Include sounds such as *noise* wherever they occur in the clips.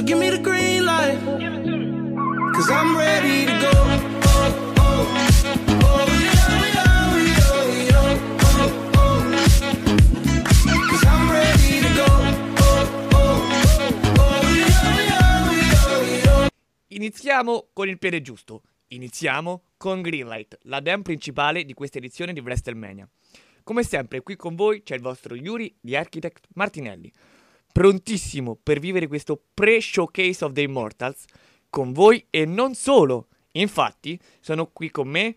So give me the green light. Cause I'm ready to go. Iniziamo con il piede giusto. Iniziamo con Greenlight, la dam principale di questa edizione di WrestleMania. Come sempre, qui con voi c'è il vostro Yuri di Architect Martinelli, prontissimo per vivere questo pre-showcase of the Immortals con voi e non solo. Infatti, sono qui con me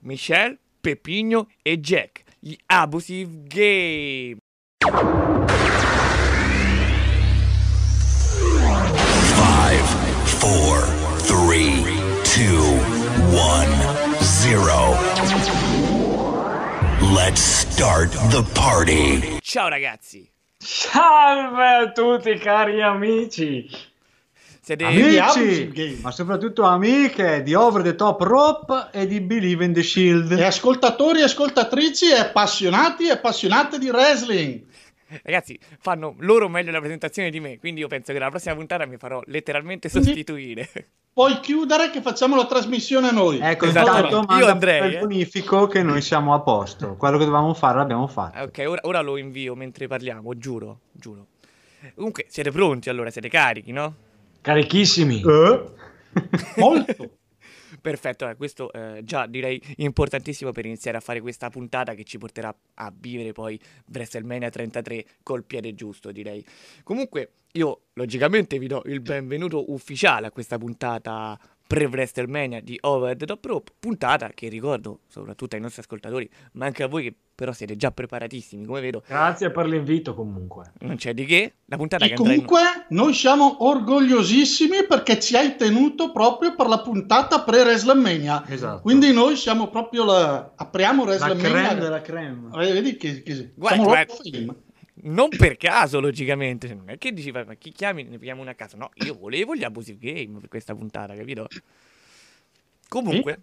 Michelle, Pepigno e Jack, gli Abusive Game. Five, four, three, two, one, zero. Let's start the party. Ciao ragazzi! Salve a tutti cari amici, Siete Amici, ma soprattutto amiche di Over the Top Rope e di Believe in the Shield. E ascoltatori e ascoltatrici e appassionati e appassionate di wrestling. Ragazzi, fanno loro meglio la presentazione di me, quindi io penso che la prossima puntata mi farò letteralmente sostituire. Puoi chiudere che facciamo la trasmissione a noi. Ecco, Esatto. intanto Io andrei, il eh. bonifico che noi siamo a posto. Quello che dovevamo fare l'abbiamo fatto. Ok, ora, ora lo invio mentre parliamo, giuro, giuro. Comunque, siete pronti allora, siete carichi, no? carichissimi. Eh? Molto. *laughs* Perfetto, eh, questo eh, già direi importantissimo per iniziare a fare questa puntata che ci porterà a vivere poi WrestleMania 33 col piede giusto, direi. Comunque, io logicamente vi do il benvenuto ufficiale a questa puntata pre-WrestleMania di Over the Top Rope, puntata che ricordo soprattutto ai nostri ascoltatori, ma anche a voi che però siete già preparatissimi, come vedo, Grazie per l'invito comunque. non c'è di che, la puntata E che andrà in... comunque noi siamo orgogliosissimi perché ci hai tenuto proprio per la puntata pre-WrestleMania. Esatto. Quindi noi siamo proprio la... apriamo la WrestleMania. creme della creme. Vedi che, che Guarda, siamo guarda. Non per caso, logicamente. Non è che dici, "Vai, ma chi chiami? Ne pigliamo una a caso. No, io volevo gli abusive game per questa puntata, capito? Comunque,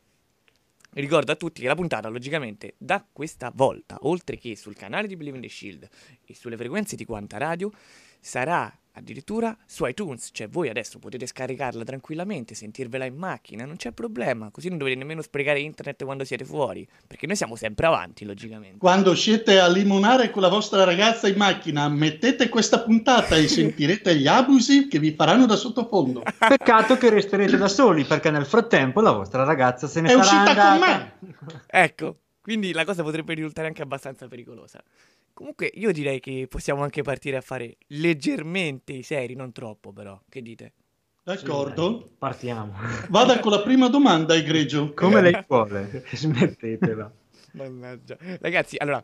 ricordo a tutti che la puntata, logicamente, da questa volta, oltre che sul canale di Believe in the Shield e sulle frequenze di Quanta Radio, sarà addirittura su iTunes. Cioè, voi adesso potete scaricarla tranquillamente, sentirvela in macchina, non c'è problema. Così non dovete nemmeno sprecare internet quando siete fuori. Perché noi siamo sempre avanti, logicamente. Quando siete a limonare con la vostra ragazza in macchina, mettete questa puntata e sentirete gli abusi che vi faranno da sottofondo. Peccato che resterete da soli perché nel frattempo la vostra ragazza se ne È sarà uscita con andata. me. Ecco, quindi la cosa potrebbe risultare anche abbastanza pericolosa. Comunque, io direi che possiamo anche partire a fare leggermente i seri, non troppo, però. Che dite? D'accordo? Partiamo. *laughs* Vada con la prima domanda, egregio. Come lei vuole. *laughs* Smettetela. Mannaggia. Ragazzi, allora,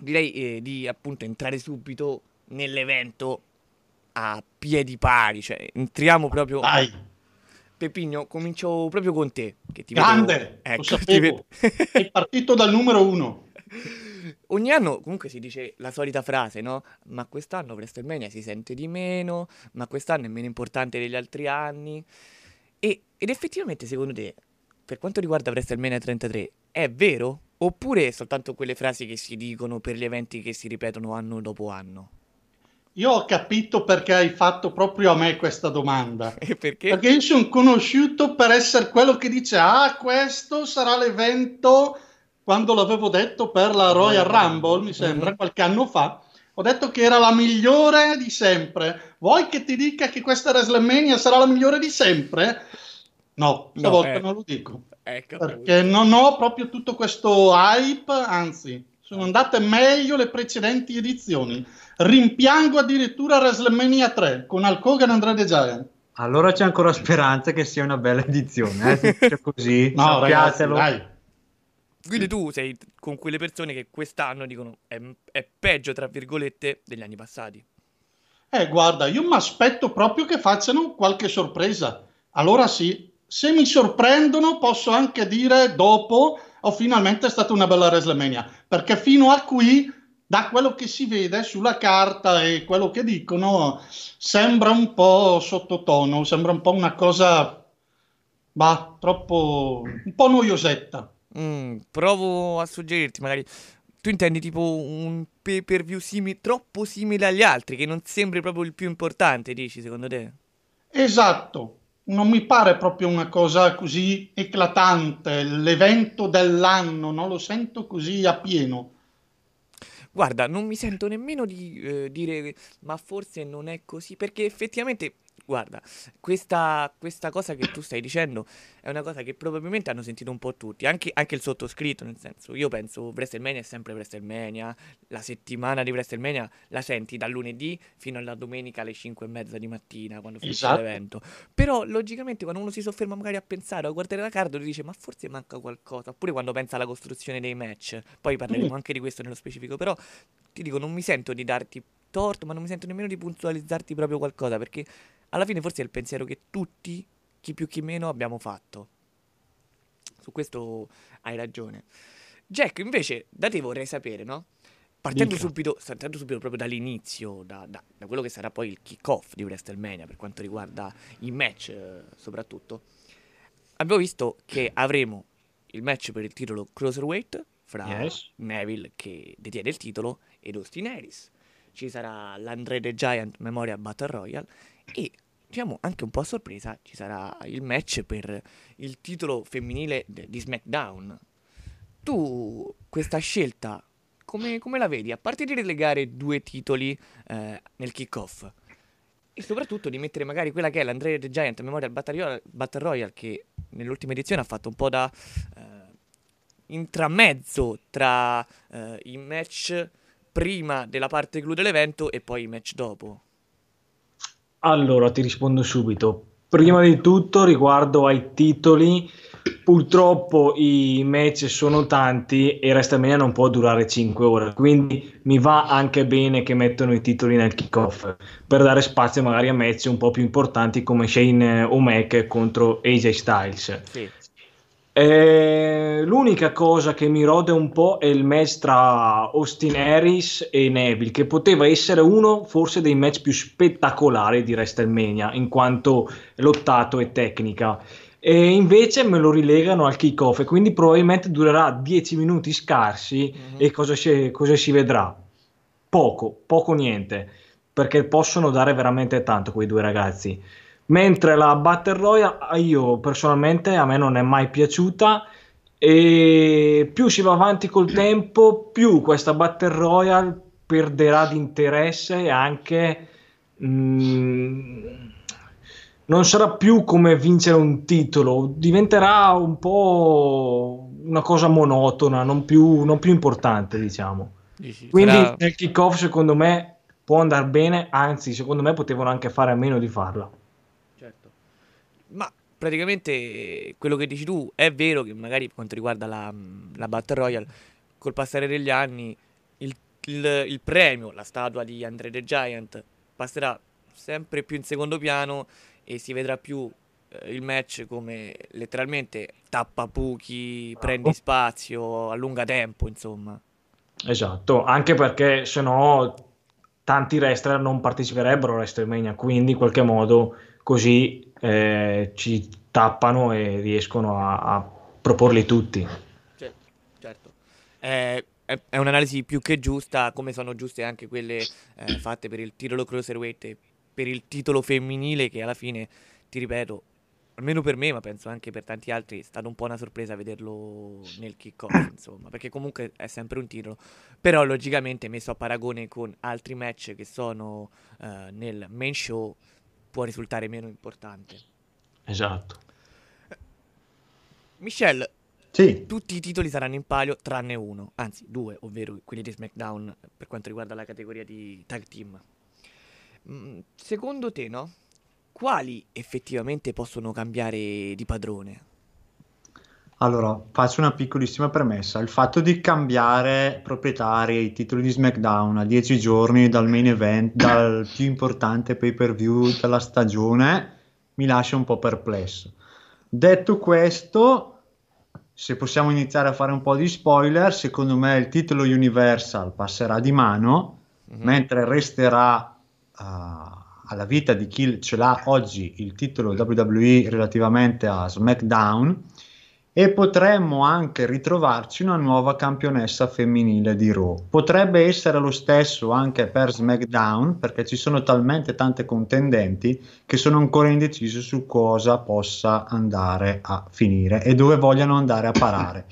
direi eh, di appunto entrare subito nell'evento a piedi pari, cioè entriamo proprio... Dai. Pepigno, comincio proprio con te. Che ti Grande, vedo... lo Ecco, ti vedo- È partito dal numero uno. *laughs* Ogni anno comunque si dice la solita frase, no? Ma quest'anno WrestleMania si sente di meno, ma quest'anno è meno importante degli altri anni. E- ed effettivamente, secondo te, per quanto riguarda WrestleMania 33, è vero? Oppure è soltanto quelle frasi che si dicono per gli eventi che si ripetono anno dopo anno? Io ho capito perché hai fatto proprio a me questa domanda. *laughs* E perché? Perché io sono conosciuto per essere quello che dice: Ah, questo sarà l'evento. Quando l'avevo detto per la Royal Rumble, mi sembra, Mhm. qualche anno fa, ho detto che era la migliore di sempre. Vuoi che ti dica che questa WrestleMania sarà la migliore di sempre? No, No, stavolta eh. non lo dico. Ecco, Perché non ho proprio tutto questo hype, anzi, sono andate meglio le precedenti edizioni. Rimpiango addirittura WrestleMania 3 con Hulk Hogan e Andrade Giant. Allora c'è ancora speranza che sia una bella edizione, eh? se *laughs* c'è così, No, ragazzi, sappiatelo. dai. Quindi tu sei con quelle persone che quest'anno dicono è, è peggio, tra virgolette, degli anni passati. Eh, guarda, io mi aspetto proprio che facciano qualche sorpresa. Allora sì, se mi sorprendono posso anche dire dopo, oh, finalmente è stata una bella WrestleMania. Perché fino a qui, da quello che si vede sulla carta e quello che dicono, sembra un po' sottotono, sembra un po' una cosa, bah, troppo, un po' noiosetta. Mm, provo a suggerirti, magari. Tu intendi tipo un pay per view simi- troppo simile agli altri, che non sembri proprio il più importante, dici, secondo te? Esatto, non mi pare proprio una cosa così eclatante, l'evento dell'anno, non lo sento così a pieno. Guarda, non mi sento nemmeno di eh, dire, ma forse non è così, perché effettivamente, guarda, questa, questa cosa che tu stai dicendo è una cosa che probabilmente hanno sentito un po' tutti, anche, anche il sottoscritto, nel senso, io penso WrestleMania è sempre WrestleMania, la settimana di WrestleMania la senti dal lunedì fino alla domenica alle 5 e mezza di mattina, quando finisce Esatto. l'evento. Però, logicamente, quando uno si sofferma magari a pensare o a guardare la carta, dice, ma forse manca qualcosa, oppure quando pensa alla costruzione dei match, poi parleremo Mm. anche di questo nello specifico, però ti dico, non mi sento di darti torto, ma non mi sento nemmeno di puntualizzarti proprio qualcosa, perché alla fine forse è il pensiero che tutti, chi più chi meno, abbiamo fatto. Su questo hai ragione. Jack, invece, da te vorrei sapere, no? Partendo subito, partendo subito proprio dall'inizio, da, da- da quello che sarà poi il kick-off di WrestleMania per quanto riguarda i match eh, soprattutto, abbiamo visto che avremo il match per il titolo Cruiserweight fra Yes. Neville che detiene il titolo ed Austin Harris. Ci sarà l'Andre the Giant Memorial Battle Royale e diciamo anche un po' a sorpresa ci sarà il match per il titolo femminile di SmackDown. Tu questa scelta come, come la vedi? A parte di relegare due titoli eh, nel kickoff e soprattutto di mettere magari quella che è l'Andrea the Giant Memorial Battle Royale, Battle Royale che nell'ultima edizione ha fatto un po' da eh, intramezzo tra eh, i match prima della parte clou dell'evento e poi i match dopo. Allora, ti rispondo subito. Prima di tutto, riguardo ai titoli, purtroppo i match sono tanti e WrestleMania non può durare 5 ore, quindi mi va anche bene che mettono i titoli nel kickoff per dare spazio magari a match un po' più importanti come Shane O'Mac contro AJ Styles. Sì. Eh, l'unica cosa che mi rode un po' è il match tra Austin Harris e Neville, che poteva essere uno forse dei match più spettacolari di WrestleMania, in quanto lottato e tecnica. E invece me lo rilegano al kickoff e quindi probabilmente durerà 10 minuti scarsi e cosa si, cosa si vedrà? Poco, poco niente, perché possono dare veramente tanto quei due ragazzi. Mentre la Battle Royale, io personalmente a me non è mai piaciuta e più si va avanti col tempo, più questa Battle Royale perderà di interesse e anche mm, non sarà più come vincere un titolo, diventerà un po' una cosa monotona, non più, non più importante, diciamo. Dici, Quindi sarà- nel kickoff secondo me può andare bene, anzi secondo me potevano anche fare a meno di farla. Praticamente quello che dici tu è vero che magari per quanto riguarda la, la Battle Royale, col passare degli anni il il, il premio, la statua di Andre the Giant, passerà sempre più in secondo piano e si vedrà più eh, il match come letteralmente tappa buchi, prendi spazio, allunga tempo, insomma. Esatto, anche perché se no tanti wrestler non parteciperebbero a WrestleMania, quindi in qualche modo così eh, ci tappano e riescono a, a proporli tutti. Certo, certo. Eh, è, un'analisi più che giusta, come sono giuste anche quelle eh, fatte per il titolo cruiserweight e per il titolo femminile che alla fine, ti ripeto, almeno per me, ma penso anche per tanti altri, è stata un po' una sorpresa vederlo nel kick-off, insomma, perché comunque è sempre un titolo. Però logicamente messo a paragone con altri match che sono eh, nel main show può risultare meno importante. Esatto. Michelle, Sì, tutti i titoli saranno in palio tranne uno, anzi due, ovvero quelli di SmackDown per quanto riguarda la categoria di tag team. Mm, secondo te, no? Quali effettivamente possono cambiare di padrone? Allora faccio una piccolissima premessa. Il fatto di cambiare proprietari ai titoli di SmackDown a 10 giorni dal main event, *coughs* dal più importante pay-per-view della stagione, mi lascia un po' perplesso. Detto questo, se possiamo iniziare a fare un po' di spoiler, secondo me il titolo Universal passerà di mano, mentre resterà uh, alla vita di chi ce l'ha oggi il titolo WWE relativamente a SmackDown e potremmo anche ritrovarci una nuova campionessa femminile di Raw. Potrebbe essere lo stesso anche per SmackDown perché ci sono talmente tante contendenti che sono ancora indecisi su cosa possa andare a finire e dove vogliano andare a parare.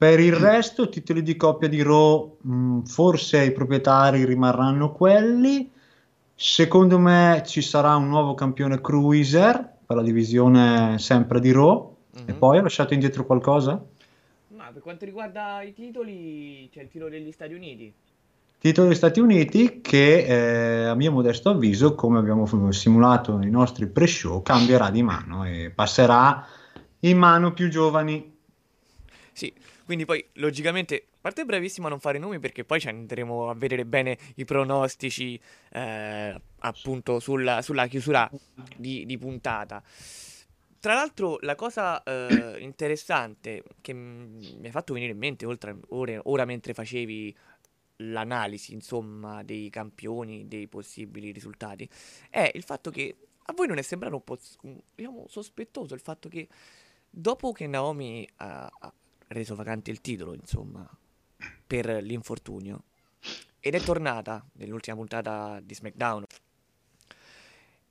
Per il resto, titoli di coppia di Raw, mh, forse i proprietari rimarranno quelli. Secondo me ci sarà un nuovo campione cruiser per la divisione sempre di Raw. E poi ho lasciato indietro qualcosa? Ma per quanto riguarda i titoli, c'è il titolo degli Stati Uniti. Titolo degli Stati Uniti che eh, a mio modesto avviso, come abbiamo simulato nei nostri pre-show, cambierà di mano e passerà in mano più giovani. Sì, quindi poi logicamente, a parte è bravissimo a non fare nomi perché poi ci andremo a vedere bene i pronostici eh, appunto sulla, sulla chiusura di, di puntata. Tra l'altro, la cosa eh, interessante che mi ha fatto venire in mente, oltre ora, ora mentre facevi l'analisi, insomma, dei campioni, dei possibili risultati, è il fatto che a voi non è sembrato un po' diciamo, sospettoso il fatto che dopo che Naomi ha, ha reso vacante il titolo, insomma, per l'infortunio, ed è tornata nell'ultima puntata di SmackDown,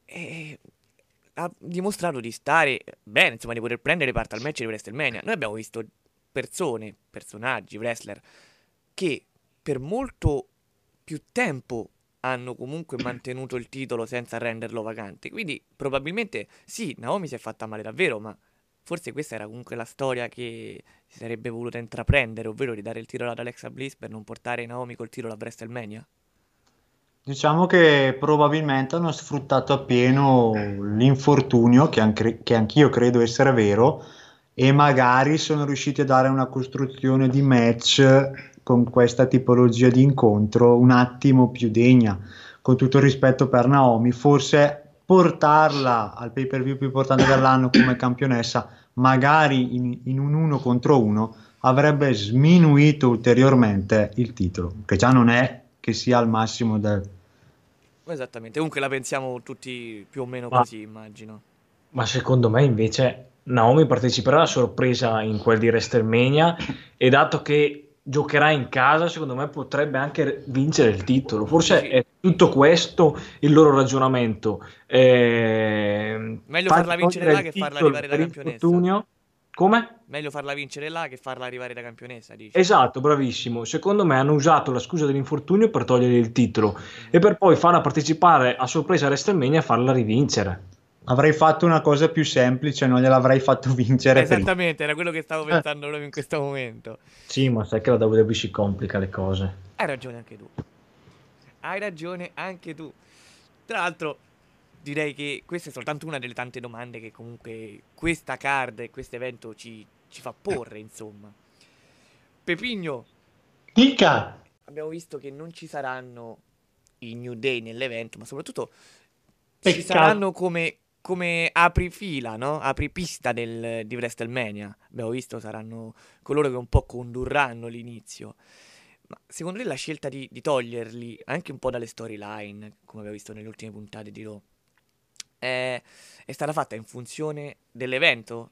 e ha dimostrato di stare bene, insomma, di poter prendere parte al match di WrestleMania. Noi abbiamo visto persone, personaggi, wrestler che per molto più tempo hanno comunque *clears throat* mantenuto il titolo senza renderlo vacante. Quindi probabilmente sì, Naomi si è fatta male davvero, ma forse questa era comunque la storia che si sarebbe voluta intraprendere, ovvero di dare il titolo ad Alexa Bliss per non portare Naomi col titolo a WrestleMania. Diciamo che probabilmente hanno sfruttato appieno l'infortunio, che, anche, che anch'io credo essere vero, e magari sono riusciti a dare una costruzione di match con questa tipologia di incontro un attimo più degna. Con tutto il rispetto per Naomi, forse portarla al pay per view più importante dell'anno come campionessa, magari in, in un uno contro uno, avrebbe sminuito ulteriormente il titolo, che già non è che sia al massimo del, Esattamente, comunque la pensiamo tutti più o meno Ma- così, immagino. Ma secondo me invece Naomi parteciperà a sorpresa in quel di WrestleMania e dato che giocherà in casa, secondo me potrebbe anche vincere il titolo. Forse è tutto questo il loro ragionamento. Eh, Meglio far farla vincere là che farla arrivare da campionessa. infortunio. Come? Meglio farla vincere là che farla arrivare da campionessa, dici? Esatto, bravissimo. Secondo me hanno usato la scusa dell'infortunio per togliere il titolo e per poi farla partecipare a sorpresa a WrestleMania e farla rivincere. Avrei fatto una cosa più semplice, non gliel'avrei fatto vincere prima. Esattamente, era quello che stavo pensando proprio in questo momento. Sì, ma sai che la WWE si complica le cose. Hai ragione anche tu. Hai ragione anche tu. Tra l'altro, direi che questa è soltanto una delle tante domande che comunque questa card e questo evento ci, ci fa porre, insomma. Pepigno, Dica! abbiamo visto che non ci saranno i New Day nell'evento, ma soprattutto ci Peccato. saranno come, come aprifila, no? Apripista del, di WrestleMania. Abbiamo visto saranno coloro che un po' condurranno l'inizio. Ma secondo te la scelta di, di toglierli anche un po' dalle storyline, come abbiamo visto nelle ultime puntate di Raw, è, è stata fatta in funzione dell'evento?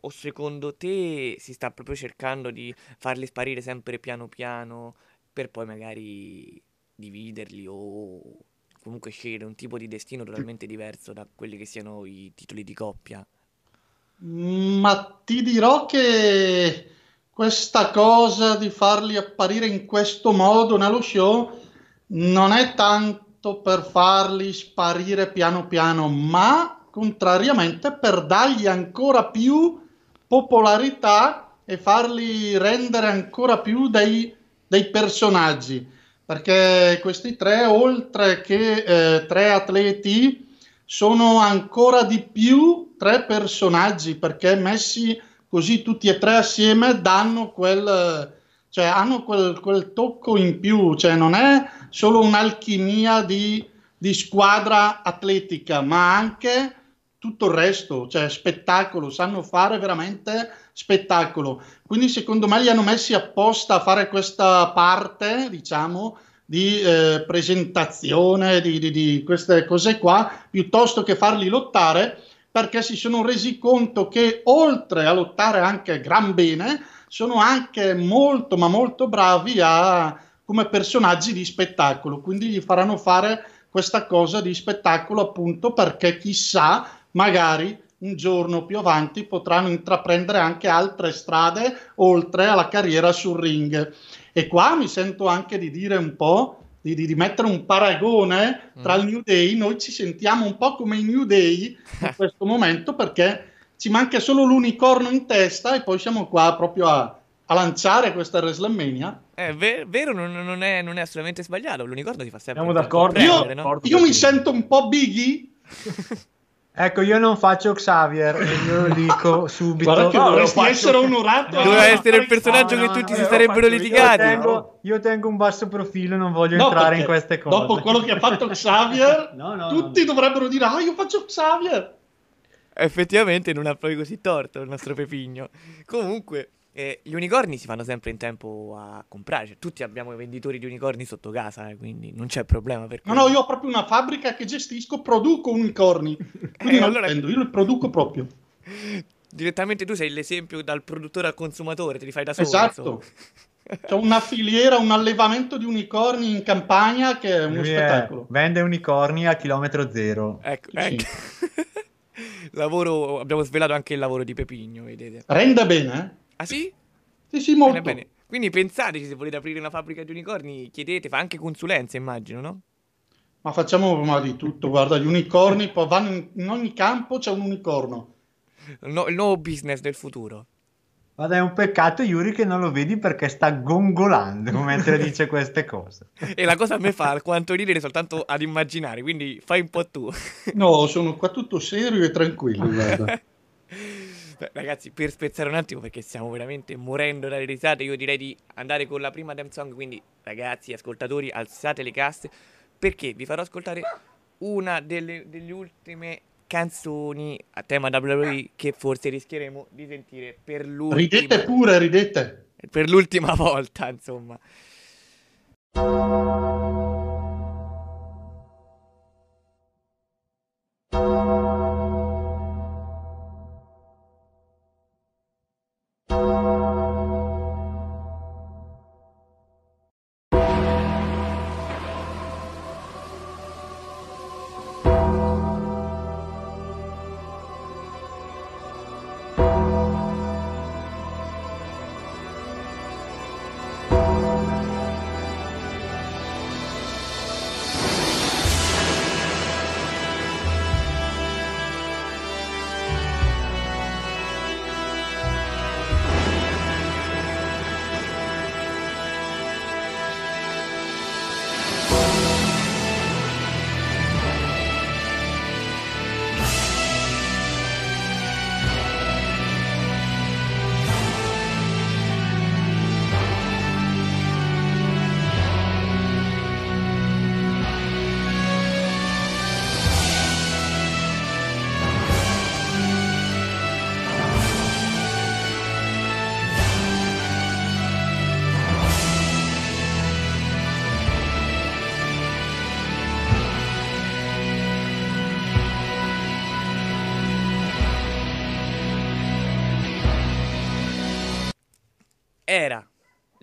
O secondo te si sta proprio cercando di farli sparire sempre piano piano per poi magari dividerli o comunque scegliere un tipo di destino totalmente diverso da quelli che siano i titoli di coppia? Ma ti dirò che questa cosa di farli apparire in questo modo nello show non è tanto per farli sparire piano piano, ma contrariamente per dargli ancora più popolarità e farli rendere ancora più dei, dei personaggi. Perché questi tre, oltre che eh, tre atleti, sono ancora di più tre personaggi perché messi così tutti e tre assieme danno quel, cioè hanno quel, quel tocco in più, cioè non è solo un'alchimia di, di squadra atletica, ma anche tutto il resto, cioè spettacolo, sanno fare veramente spettacolo. Quindi secondo me li hanno messi apposta a fare questa parte, diciamo, di eh, presentazione di, di, di queste cose qua, piuttosto che farli lottare, perché si sono resi conto che oltre a lottare anche gran bene, sono anche molto ma molto bravi a, come personaggi di spettacolo, quindi gli faranno fare questa cosa di spettacolo appunto perché chissà, magari un giorno più avanti potranno intraprendere anche altre strade oltre alla carriera sul ring. E qua mi sento anche di dire un po', di, di- di mettere un paragone tra il New Day, noi ci sentiamo un po' come i New Day in *laughs* questo momento perché ci manca solo l'unicorno in testa e poi siamo qua proprio a, a lanciare questa WrestleMania. È ve- vero, non, non è, non è assolutamente sbagliato. L'unicorno ti fa sempre Siamo d'accordo. Io, no? io mi sento un po' Biggie. *laughs* Ecco, io non faccio Xavier, e io lo dico subito. Guarda che No, dovresti faccio- essere onorato. Doveva essere il personaggio storia. che tutti si sarebbero litigati. Io tengo, io tengo un basso profilo, non voglio No, entrare in queste cose. Dopo quello che ha fatto *laughs* Xavier, No, no, tutti dovrebbero dire: Ah, io faccio Xavier. Effettivamente non ha proprio così torto il nostro Pepigno. Comunque, eh, gli unicorni si fanno sempre in tempo a comprare. Cioè, tutti abbiamo i venditori di unicorni sotto casa, eh, quindi non c'è problema. Per No, no, io ho proprio una fabbrica che gestisco, produco unicorni. Quindi Eh, non allora- vendo, io li produco proprio. Direttamente tu sei l'esempio dal produttore al consumatore, te li fai da solo. Esatto. C'è una filiera, un allevamento di unicorni in campagna che è uno Lui è- spettacolo. vende unicorni a chilometro zero. Ecco, Sì. ecco. Lavoro, abbiamo svelato anche il lavoro di Pepigno, vedete. Rende bene, eh? Ah sì? Sì, sì, molto. Bene, bene. Quindi pensateci se volete aprire una fabbrica di unicorni, chiedete, fa anche consulenze, immagino, no? Ma facciamo ma di tutto, guarda, gli unicorni poi vanno in, in ogni campo c'è un unicorno. No- il nuovo business del futuro. Guarda, è un peccato, Yuri, che non lo vedi perché sta gongolando mentre *laughs* dice queste cose. E la cosa a me fa quanto ridere soltanto ad immaginare, quindi fai un po' tu. No, sono qua tutto serio e tranquillo, guarda. *laughs* Ragazzi, per spezzare un attimo, perché stiamo veramente morendo dalle risate, io direi di andare con la prima damn song. Quindi, ragazzi, ascoltatori, alzate le casse, perché vi farò ascoltare una delle, delle ultime canzoni a tema WWE che forse rischieremo di sentire per l'ultima, Ridete pure, ridete. per l'ultima *laughs* volta, insomma.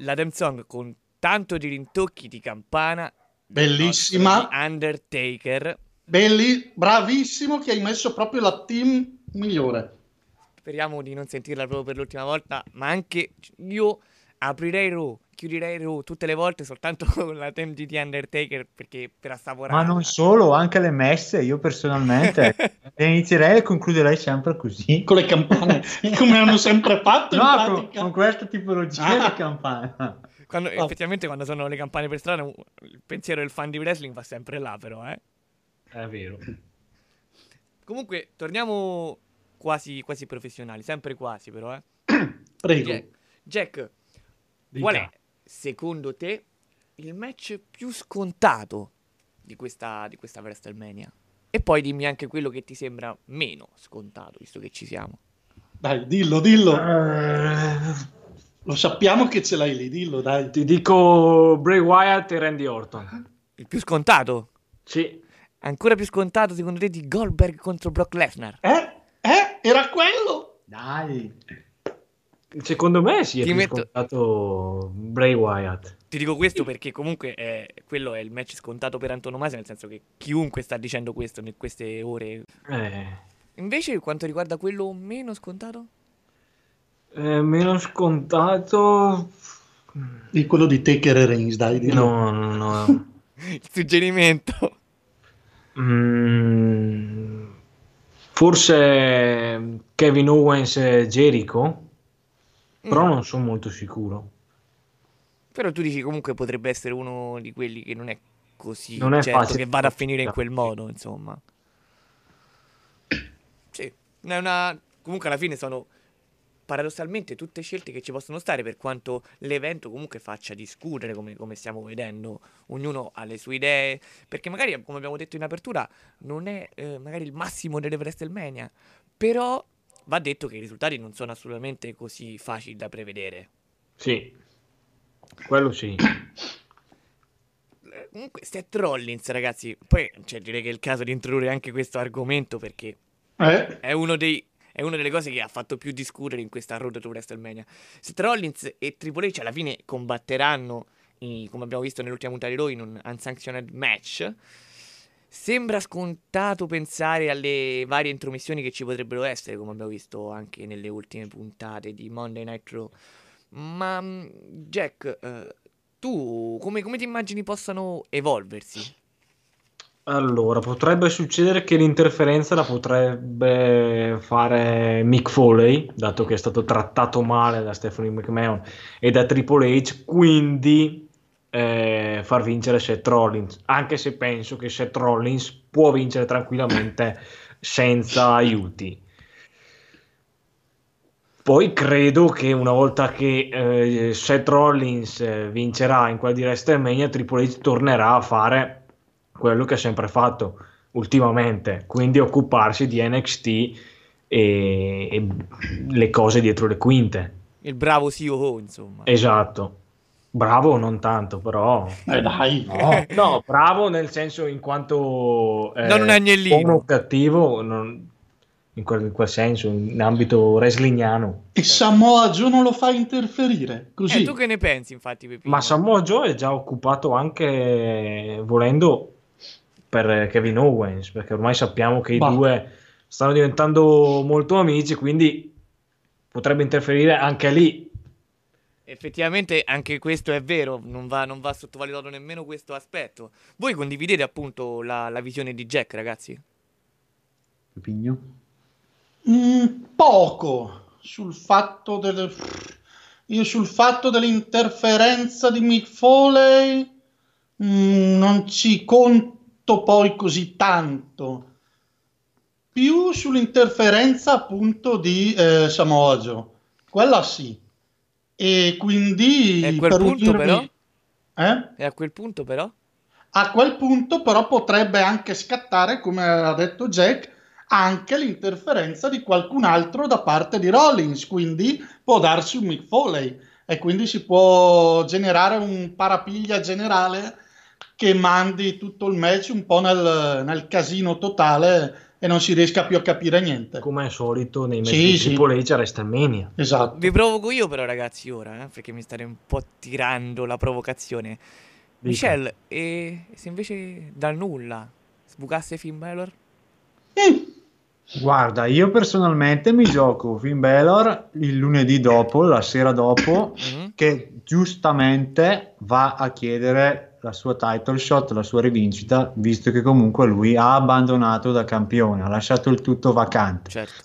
La theme song con tanto di rintocchi di campana. Bellissima. Undertaker. Belli, bravissimo che hai messo proprio la team migliore. Speriamo di non sentirla proprio per l'ultima volta, ma anche io aprirei Raw, chiuderei Raw tutte le volte soltanto *laughs* con la di The Undertaker perché per assaporare. Ma non solo, anche le messe, io personalmente le *laughs* inizierei e concluderei sempre così. Con le campane, *laughs* come hanno sempre fatto in No, con, con questa tipologia Ah. di campana. Quando- Oh. Effettivamente quando sono le campane per strada il pensiero del fan di wrestling va sempre là però, eh. È vero. Comunque, torniamo quasi, quasi professionali, sempre quasi però, eh. Prego. Jack, Jack, Dica. qual è, secondo te, il match più scontato di questa, di questa WrestleMania? E poi dimmi anche quello che ti sembra meno scontato, visto che ci siamo. Dai, dillo, dillo. Eh, Lo sappiamo che ce l'hai lì, dillo, dai. ti dico Bray Wyatt e Randy Orton. Il più scontato? Sì. Ancora più scontato, secondo te, di Goldberg contro Brock Lesnar? Eh? Eh? Era quello? Dai. Secondo me sì, è Ti metto- scontato Bray Wyatt. Ti dico questo perché comunque è- quello è il match scontato per antonomasia, nel senso che chiunque sta dicendo questo in queste ore. Eh, Invece, per quanto riguarda quello meno scontato? eh, meno scontato... Di quello di Taker e Reigns, dai, dillo. No, no, no. *laughs* Il suggerimento. Mm, forse Kevin Owens e Jericho, però Mm. non sono molto sicuro. Però tu dici comunque potrebbe essere uno di quelli che non è così Non è certo facile. che vada a finire in quel modo, insomma. Sì, è una... comunque alla fine sono paradossalmente tutte scelte che ci possono stare per quanto l'evento comunque faccia discutere come, come stiamo vedendo, ognuno ha le sue idee, perché magari come abbiamo detto in apertura non è eh, magari il massimo delle WrestleMania, però va detto che i risultati non sono assolutamente così facili da prevedere. Sì, quello sì. Eh, Comunque, Seth Rollins, ragazzi, poi cioè, direi che è il caso di introdurre anche questo argomento perché Eh? è, uno dei, è una delle cose che ha fatto più discutere in questa Road to WrestleMania. Seth Rollins e Triple H alla fine combatteranno, i- come abbiamo visto nell'ultima puntata di Raw, in un unsanctioned match. Sembra scontato pensare alle varie intromissioni che ci potrebbero essere, come abbiamo visto anche nelle ultime puntate di Monday Night Raw. Ma mm, Jack, eh, tu come, come ti immagini possano evolversi? Allora, potrebbe succedere che l'interferenza la potrebbe fare Mick Foley, dato che è stato trattato male da Stephanie McMahon e da Triple H, quindi eh, far vincere Seth Rollins, anche se penso che Seth Rollins può vincere tranquillamente senza aiuti. Poi credo che una volta che eh, Seth Rollins eh, vincerà in quella di WrestleMania, Triple H tornerà a fare quello che ha sempre fatto ultimamente, quindi occuparsi di NXT e, e le cose dietro le quinte. Il bravo CEO, insomma. Esatto. Bravo non tanto, però... Eh, dai. No, no, bravo nel senso in quanto... eh, Non un agnellino. cattivo, non- in, quel, in quel senso, in ambito wrestlingiano. E Samoa Joe non lo fa interferire, così. Eh, tu che ne pensi, infatti, Pepino? Ma Samoa Joe è già occupato anche volendo per Kevin Owens, perché ormai sappiamo che Bah. i due stanno diventando molto amici, quindi potrebbe interferire anche lì. Effettivamente anche questo è vero, non va, non va sottovalutato nemmeno questo aspetto. Voi condividete appunto la, la visione di Jack, ragazzi? Pigno. Mm, poco sul fatto del... Io sul fatto dell'interferenza di Mick Foley mm, non ci conto poi così tanto. Più sull'interferenza appunto di eh, Samoa Joe. Quella sì. E quindi... E a quel per punto unirmi- però? Eh? E a quel punto però? A quel punto però potrebbe anche scattare, come ha detto Jack, anche l'interferenza di qualcun altro da parte di Rollins, quindi può darsi un Mick Foley e quindi si può generare un parapiglia generale che mandi tutto il match un po' nel, nel casino totale e non si riesca più a capire niente. Come al solito nei match Sì, di sì. Triple H a WrestleMania. Esatto. Vi provoco io però ragazzi ora, eh, perché mi state un po' tirando la provocazione. Michelle, e se invece dal nulla sbucasse Finn Balor? Guarda, io personalmente mi gioco Finn Balor il lunedì dopo, la sera dopo, che giustamente va a chiedere la sua title shot, la sua rivincita, visto che comunque lui ha abbandonato da campione, ha lasciato il tutto vacante. Certo.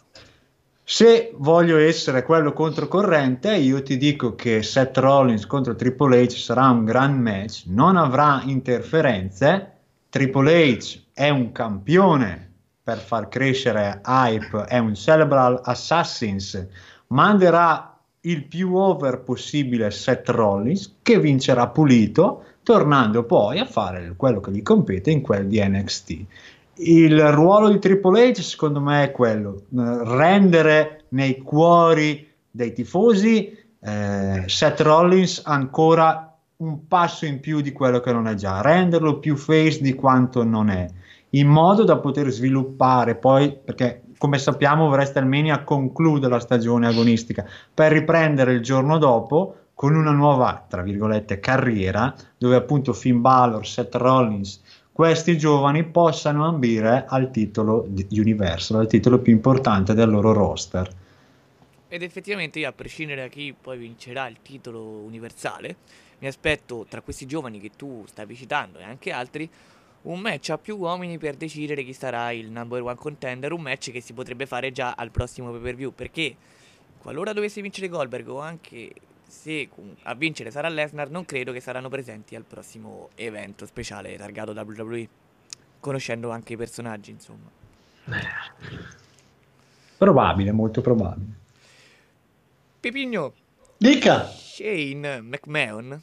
Se voglio essere quello controcorrente, io ti dico che Seth Rollins contro Triple H sarà un gran match, non avrà interferenze. Triple H è un campione per far crescere hype, è un Cerebral Assassins, manderà il più over possibile Seth Rollins che vincerà pulito, tornando poi a fare quello che gli compete in quel di NXT. Il ruolo di Triple H secondo me è quello, eh, rendere nei cuori dei tifosi eh, Seth Rollins ancora un passo in più di quello che non è già, renderlo più face di quanto non è, in modo da poter sviluppare poi, perché come sappiamo WrestleMania conclude la stagione agonistica, per riprendere il giorno dopo con una nuova, tra virgolette, carriera, dove appunto Finn Balor, Seth Rollins, questi giovani possano ambire al titolo di Universal, al titolo più importante del loro roster. Ed effettivamente io, a prescindere da chi poi vincerà il titolo universale, mi aspetto tra questi giovani che tu stavi citando e anche altri un match a più uomini per decidere chi sarà il number one contender, un match che si potrebbe fare già al prossimo pay per view, perché qualora dovesse vincere Goldberg o anche se a vincere sarà Lesnar, non credo che saranno presenti al prossimo evento speciale targato WWE, conoscendo anche i personaggi, insomma. Probabile, molto probabile. Pipigno, Dica. Shane McMahon,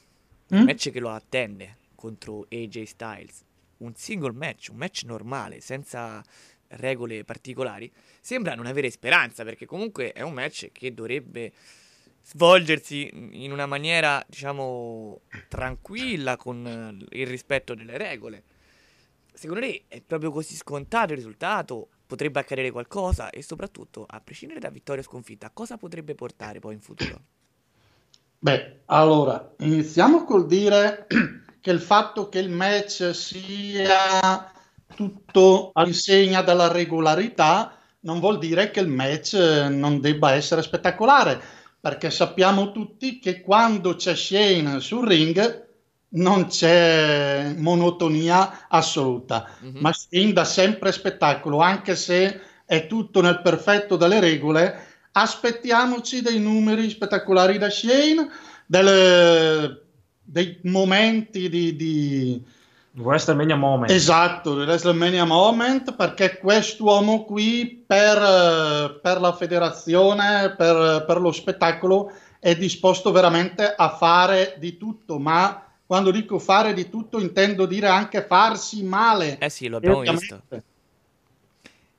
Mm? match che lo attende contro AJ Styles, un single match, un match normale, senza regole particolari, sembra non avere speranza perché comunque è un match che dovrebbe svolgersi in una maniera, diciamo, tranquilla con il rispetto delle regole. Secondo lei è proprio così scontato il risultato? Potrebbe accadere qualcosa? E soprattutto, a prescindere da vittoria o sconfitta, cosa potrebbe portare poi in futuro? Beh, allora, iniziamo col dire *clears throat* che il fatto che il match sia tutto all'insegna della regolarità non vuol dire che il match non debba essere spettacolare, perché sappiamo tutti che quando c'è Shane sul ring non c'è monotonia assoluta, ma Shane dà sempre spettacolo, anche se è tutto nel perfetto delle regole. Aspettiamoci dei numeri spettacolari da Shane, delle- dei momenti di, di, WrestleMania Moment. Esatto, il WrestleMania Moment, perché quest'uomo qui per, eh, per la federazione, per, per lo spettacolo, è disposto veramente a fare di tutto, ma quando dico fare di tutto intendo dire anche farsi male. Eh sì, lo abbiamo visto.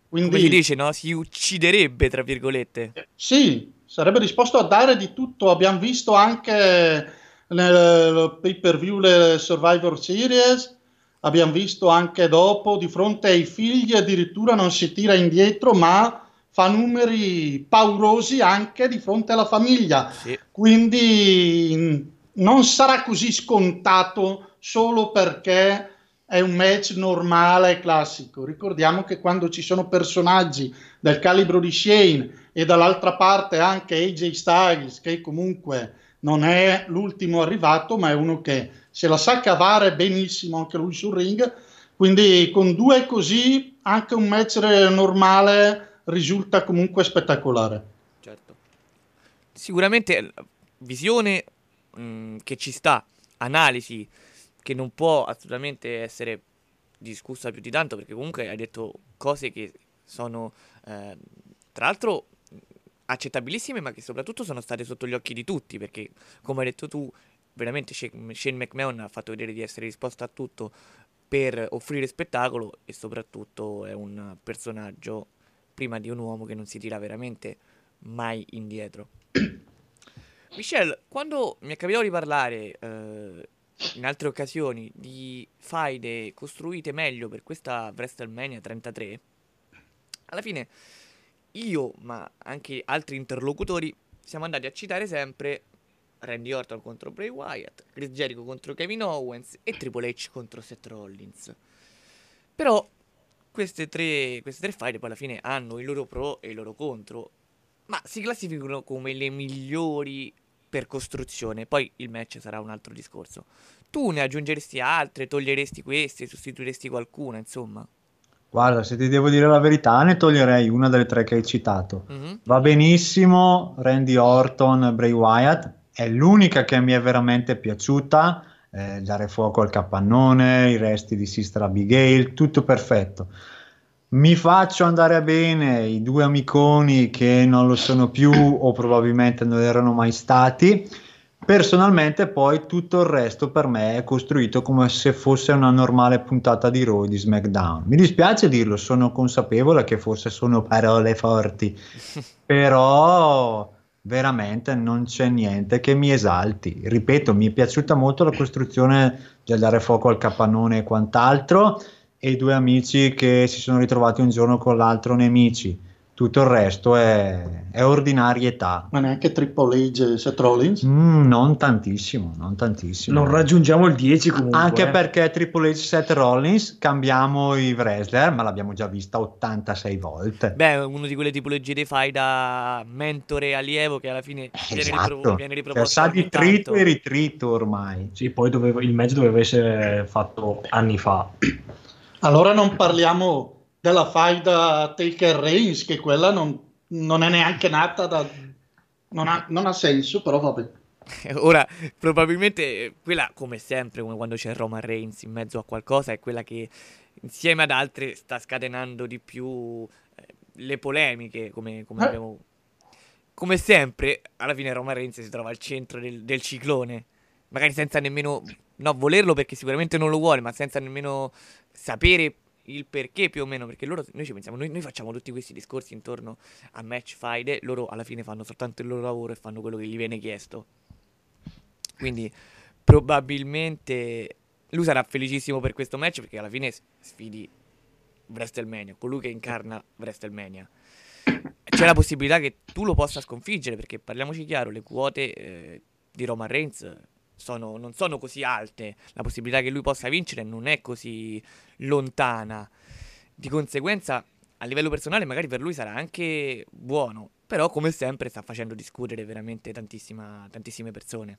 Quindi, Come si dice, no? Si ucciderebbe, tra virgolette. Sì, sarebbe disposto a dare di tutto. Abbiamo visto anche nel pay per view le Survivor Series. Abbiamo visto anche dopo, di fronte ai figli, addirittura non si tira indietro, ma fa numeri paurosi anche di fronte alla famiglia. Quindi mh, non sarà così scontato solo perché è un match normale e classico. Ricordiamo che quando ci sono personaggi del calibro di Shane e dall'altra parte anche AJ Styles, che comunque non è l'ultimo arrivato, ma è uno che se la sa cavare benissimo anche lui sul ring. Quindi con due così anche un match normale risulta comunque spettacolare. Certo. Sicuramente l- visione mh, che ci sta, analisi che non può assolutamente essere discussa più di tanto perché comunque hai detto cose che sono eh, tra l'altro mh, accettabilissime ma che soprattutto sono state sotto gli occhi di tutti perché come hai detto tu veramente Shane McMahon ha fatto vedere di essere disposto a tutto per offrire spettacolo e soprattutto è un personaggio prima di un uomo che non si tira veramente mai indietro. *coughs* Michelle, quando mi è capitato di parlare eh, in altre occasioni di faide costruite meglio per questa WrestleMania 33, alla fine io, ma anche altri interlocutori, siamo andati a citare sempre Randy Orton contro Bray Wyatt, Chris Jericho contro Kevin Owens e Triple H contro Seth Rollins. Però queste tre, queste tre fight poi alla fine hanno i loro pro e i loro contro, ma si classificano come le migliori per costruzione. Poi il match sarà un altro discorso. Tu ne aggiungeresti altre, toglieresti queste, sostituiresti qualcuna, insomma. Guarda, se ti devo dire la verità, ne toglierei una delle tre che hai citato. Mhm. Va benissimo Randy Orton, Bray Wyatt, è l'unica che mi è veramente piaciuta. eh, dare fuoco al capannone, i resti di Sister Abigail, tutto perfetto. Mi faccio andare bene i due amiconi che non lo sono più o probabilmente non erano mai stati. Personalmente, poi tutto il resto per me è costruito come se fosse una normale puntata di Raw di SmackDown. Mi dispiace dirlo, sono consapevole che forse sono parole forti, *laughs* però veramente non c'è niente che mi esalti. Ripeto, mi è piaciuta molto la costruzione del dare fuoco al capannone e quant'altro, e due amici che si sono ritrovati un giorno con l'altro nemici. Tutto il resto è, è ordinarietà. Ma neanche Triple H e Seth Rollins? Mm, non tantissimo, non tantissimo. Non raggiungiamo il 10 comunque. Anche eh. perché Triple H Seth Rollins cambiamo i wrestler, ma l'abbiamo già vista 86 volte. Beh, uno di quelle tipologie di fai da mentore allievo che alla fine viene, ripro- Esatto, viene cioè, riproposto. sa di trito e ritrito ormai. Sì, poi doveva- il match doveva essere fatto anni fa. Allora non parliamo della faida Taker Reigns, che quella non, non è neanche nata da... Non ha, non ha senso, però vabbè. *laughs* Ora, probabilmente quella, come sempre, come quando c'è Roman Reigns in mezzo a qualcosa, è quella che insieme ad altre sta scatenando di più eh, le polemiche, come, come Eh. abbiamo... Come sempre, alla fine Roman Reigns si trova al centro del, del ciclone, magari senza nemmeno, no, volerlo perché sicuramente non lo vuole, ma senza nemmeno sapere il perché più o meno, perché loro, noi ci pensiamo, noi, noi facciamo tutti questi discorsi intorno a match faide, loro alla fine fanno soltanto il loro lavoro e fanno quello che gli viene chiesto. Quindi probabilmente lui sarà felicissimo per questo match perché alla fine sfidi WrestleMania, colui che incarna WrestleMania. C'è la possibilità che tu lo possa sconfiggere perché parliamoci chiaro, le quote eh, di Roman Reigns sono- non sono così alte, la possibilità che lui possa vincere non è così lontana. Di conseguenza, a livello personale, magari per lui sarà anche buono, però come sempre sta facendo discutere veramente tantissime persone.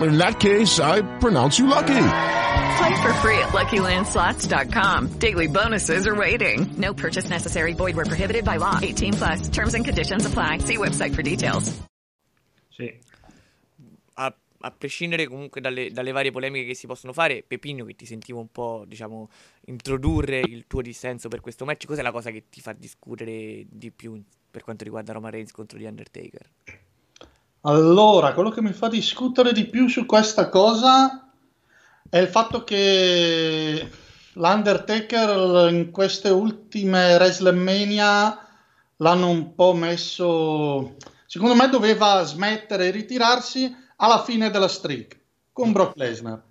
In that case, I pronounce you lucky. Play for free at LuckyLandSlots.com. Daily bonuses are waiting. No purchase necessary. Void where prohibited by law. 18 plus. Terms and conditions apply. See website for details. Sì. a, a prescindere comunque dalle, dalle varie polemiche che si possono fare, Pepino che ti sentivo un po', diciamo, introdurre il tuo dissenso per questo match, cos'è la cosa che ti fa discutere di più per quanto riguarda Roman Reigns contro The Undertaker? Allora, quello che mi fa discutere di più su questa cosa è il fatto che l'Undertaker in queste ultime WrestleMania l'hanno un po' messo. Secondo me doveva smettere e ritirarsi alla fine della streak con Brock Lesnar.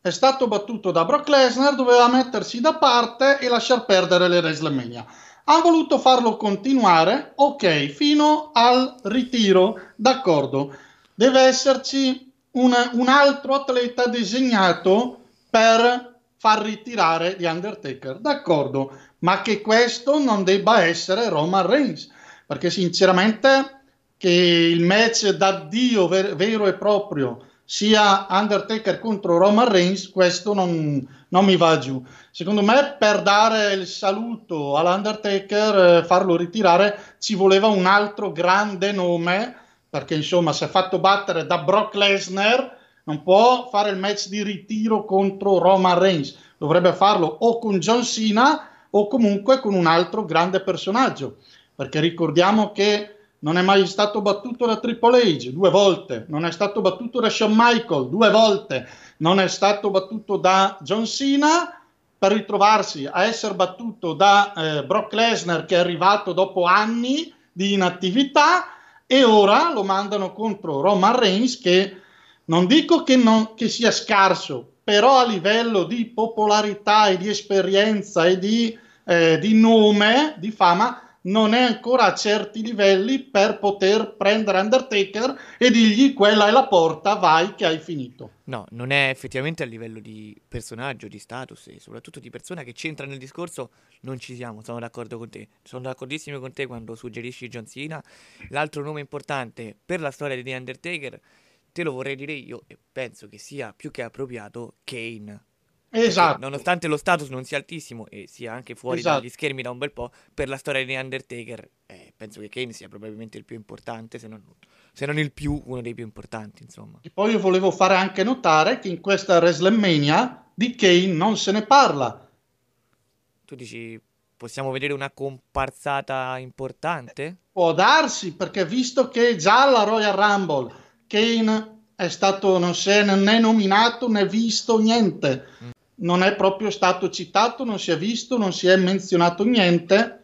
È stato battuto da Brock Lesnar, doveva mettersi da parte e lasciar perdere le WrestleMania. Ha voluto farlo continuare, ok, fino al ritiro, d'accordo. Deve esserci un, un altro atleta designato per far ritirare The Undertaker, d'accordo, ma che questo non debba essere Roman Reigns, perché sinceramente che il match d'addio ver- vero e proprio sia Undertaker contro Roman Reigns, questo non, non, mi va giù. Secondo me, per dare il saluto all'Undertaker, eh, farlo ritirare, ci voleva un altro grande nome, perché insomma, si è fatto battere da Brock Lesnar, non può fare il match di ritiro contro Roman Reigns, dovrebbe farlo o con John Cena o comunque con un altro grande personaggio, perché ricordiamo che non è mai stato battuto da Triple H due volte, non è stato battuto da Shawn Michael due volte, non è stato battuto da John Cena per ritrovarsi a essere battuto da eh, Brock Lesnar che è arrivato dopo anni di inattività e ora lo mandano contro Roman Reigns che non dico che, non, che sia scarso, però a livello di popolarità e di esperienza e di, eh, di nome, di fama, non è ancora a certi livelli per poter prendere Undertaker e dirgli quella è la porta, vai che hai finito. No, non è effettivamente a livello di personaggio, di status e soprattutto di persona che c'entra nel discorso, non ci siamo, sono d'accordo con te. Sono d'accordissimo con te quando suggerisci John Cena. L'altro nome importante per la storia di The Undertaker, te lo vorrei dire io e penso che sia più che appropriato Kane. Esatto. nonostante lo status non sia altissimo e sia anche fuori esatto. dagli schermi da un bel po', per la storia di Undertaker, eh, penso che Kane sia probabilmente il più importante, se non, se non, il più, uno dei più importanti, insomma. E poi io volevo fare anche notare che in questa WrestleMania di Kane non se ne parla. Tu dici, possiamo vedere una comparsata importante? Può darsi, perché visto che già alla Royal Rumble Kane è stato, non, si è né nominato né visto niente. Mm non è proprio stato citato, non si è visto, non si è menzionato niente.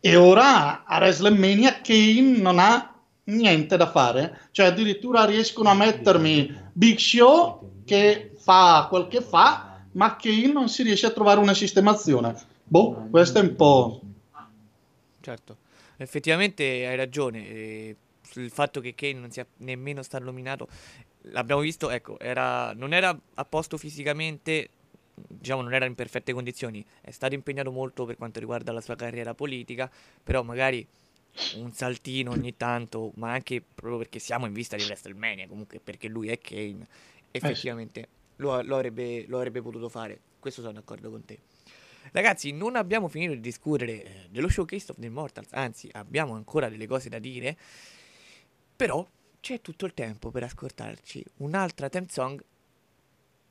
E ora a WrestleMania Kane non ha niente da fare, cioè addirittura riescono a mettermi Big Show che fa quel che fa, ma Kane non si riesce a trovare una sistemazione. Boh, questo è un po'... Certo, effettivamente hai ragione, il fatto che Kane non sia nemmeno stato nominato, l'abbiamo visto, ecco, era, non era a posto fisicamente, diciamo non era in perfette condizioni, è stato impegnato molto per quanto riguarda la sua carriera politica, però magari un saltino ogni tanto, ma anche proprio perché siamo in vista di WrestleMania, comunque perché lui è Kane, effettivamente eh lo, lo, avrebbe, lo, avrebbe, potuto fare, questo sono d'accordo con te. Ragazzi, non abbiamo finito di discutere eh, dello showcase of the Immortals, anzi abbiamo ancora delle cose da dire, però c'è tutto il tempo per ascoltarci un'altra theme song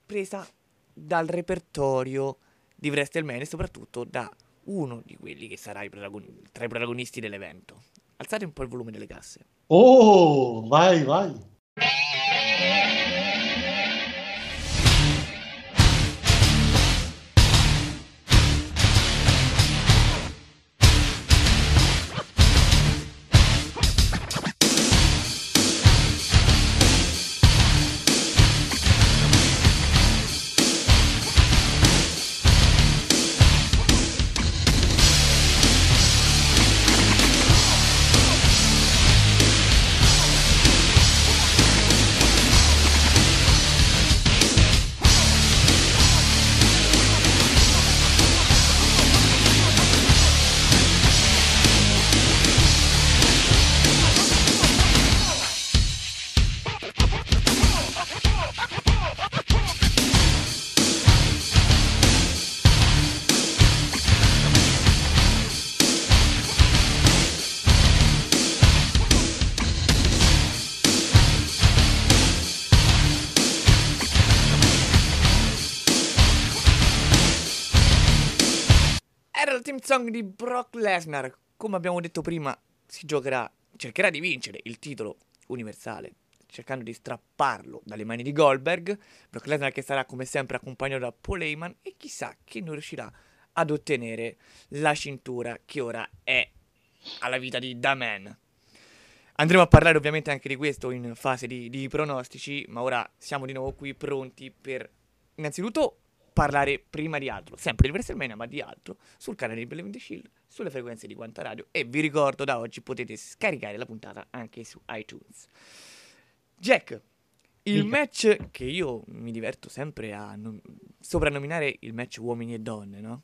presa dal repertorio di WrestleMania e soprattutto da uno di quelli che sarà protagoni- tra i protagonisti dell'evento. Alzate un po' il volume delle casse. Oh, vai, vai. Song di Brock Lesnar, come abbiamo detto prima, si giocherà, cercherà di vincere il titolo universale, cercando di strapparlo dalle mani di Goldberg. Brock Lesnar che sarà come sempre accompagnato da Paul Heyman e chissà che non riuscirà ad ottenere la cintura che ora è alla vita di The Man. Andremo a parlare ovviamente anche di questo in fase di, di pronostici, ma ora siamo di nuovo qui pronti per innanzitutto parlare prima di altro, sempre di WrestleMania, ma di altro, sul canale di in the Shield, sulle frequenze di Quanta Radio e vi ricordo da oggi potete scaricare la puntata anche su iTunes. Jack, il Mica. match che io mi diverto sempre a nom- soprannominare il match uomini e donne, no?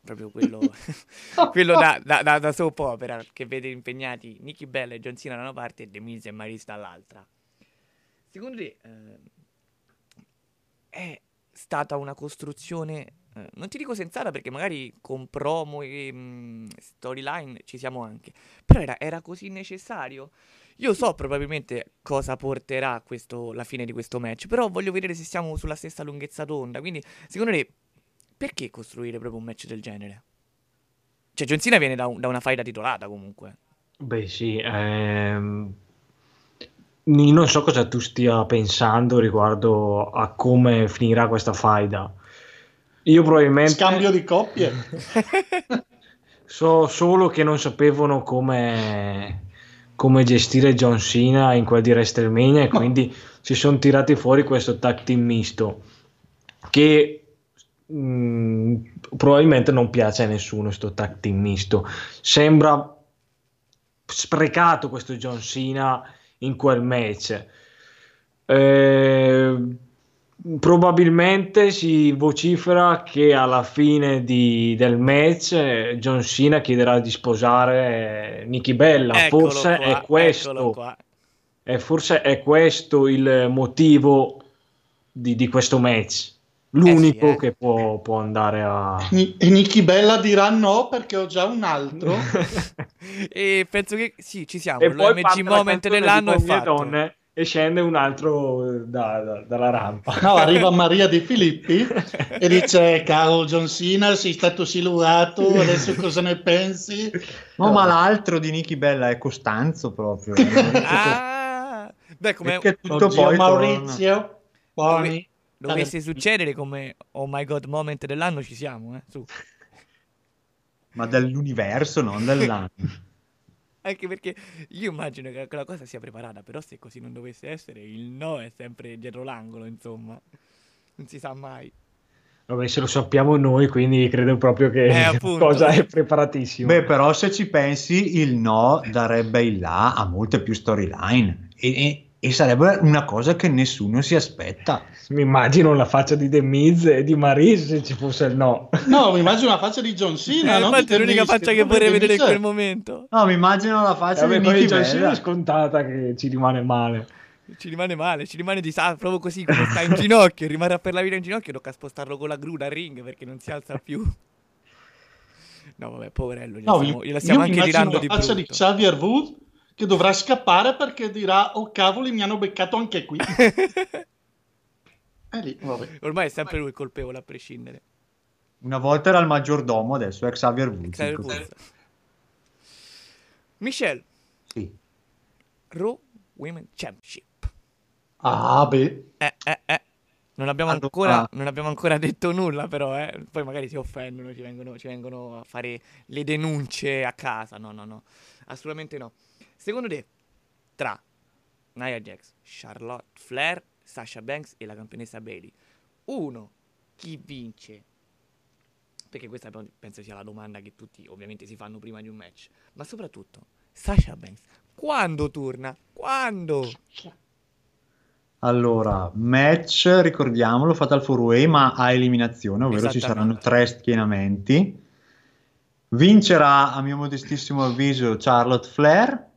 proprio quello, *laughs* *laughs* quello da, da, da, da soap opera che vede impegnati Nicky Bella e John Cena da una parte e The Miz e Maris dall'altra. Secondo te eh, è stata una costruzione, eh, non ti dico sensata perché magari con promo e mh, storyline ci siamo anche, però era, era così necessario? Io so probabilmente cosa porterà questo, la fine di questo match, però voglio vedere se siamo sulla stessa lunghezza d'onda. Quindi, secondo te, perché costruire proprio un match del genere? Cioè, John Cena viene da, un, da una faida titolata comunque. Beh, sì. Ehm... Non so cosa tu stia pensando riguardo a come finirà questa faida. Io probabilmente. Scambio di coppie. *laughs* so solo che non sapevano come come gestire John Cena in quel di WrestleMania e quindi si sono tirati fuori questo tag team misto che mh, mm, probabilmente non piace a nessuno questo tag team misto sembra sprecato questo John Cena in quel match eh, probabilmente si vocifera che alla fine di, del match eh, John Cena chiederà di sposare Nikki Bella. Eccolo forse qua, è questo. È forse è questo il motivo di, di questo match. L'unico eh sì, eh. che può, può, andare a. E Nikki Bella dirà no perché ho già un altro. *laughs* e penso che sì, ci siamo. E poi L'OMG moment dell'anno è fatto. Donne e scende un altro da, da, dalla rampa. No, arriva *laughs* Maria Di Filippi e dice: Caro John Cena, sei stato silurato, adesso cosa ne pensi? No, ma l'altro di Nicky Bella è Costanzo proprio. *laughs* ah, beh, come tutto poi Maurizio, buoni. Dovesse succedere come Oh my god moment dell'anno, ci siamo, eh? Su. Ma dell'universo, non dell'anno. *laughs* Anche perché io immagino che la cosa sia preparata, però se così non dovesse essere, il no è sempre dietro l'angolo, insomma. Non si sa mai. Vabbè, se lo sappiamo noi, quindi credo proprio che Eh, cosa è preparatissima. Beh, però se ci pensi, il no darebbe il là a molte più storyline e, e- e sarebbe una cosa che nessuno si aspetta. Mi immagino la faccia di The Miz e di Maris se ci fosse il no. No, mi immagino la faccia di John Cena. Eh, non infatti di è l'unica faccia che vorrei vedere in quel momento. No, mi immagino la faccia Vabbè, di John Cena scontata che ci rimane male. Ci rimane male, ci rimane di sa, proprio così come sta in ginocchio, rimarrà per la vita in ginocchio, tocca spostarlo con la gru dal ring perché non si alza più. No, vabbè, poverello, gliela No, stiamo, gliela stiamo anche tirando di la faccia di brutto. Xavier Wood che dovrà scappare perché dirà oh cavoli mi hanno beccato anche qui *laughs* e lì vabbè Ormai è sempre lui il colpevole a prescindere. Una volta era il maggiordomo, adesso è Xavier Woods. Xavier Woods. Michelle. Sì. Raw Women Championship. ah beh Eh, eh, eh. Non abbiamo, Allora- ancora, non abbiamo ancora detto nulla, però, eh. Poi magari si offendono, ci vengono, ci vengono a fare le denunce a casa. No, no, no. Assolutamente no. Secondo te, tra Nia Jax, Charlotte Flair, Sasha Banks e la campionessa Bailey, uno, chi vince? Perché questa pe- penso sia la domanda che tutti ovviamente si fanno prima di un match. Ma soprattutto, Sasha Banks, quando torna? Quando? Allora, match, ricordiamolo, Fatal 4-Way, ma a eliminazione, ovvero ci saranno tre schienamenti. Vincerà, a mio modestissimo avviso, Charlotte Flair.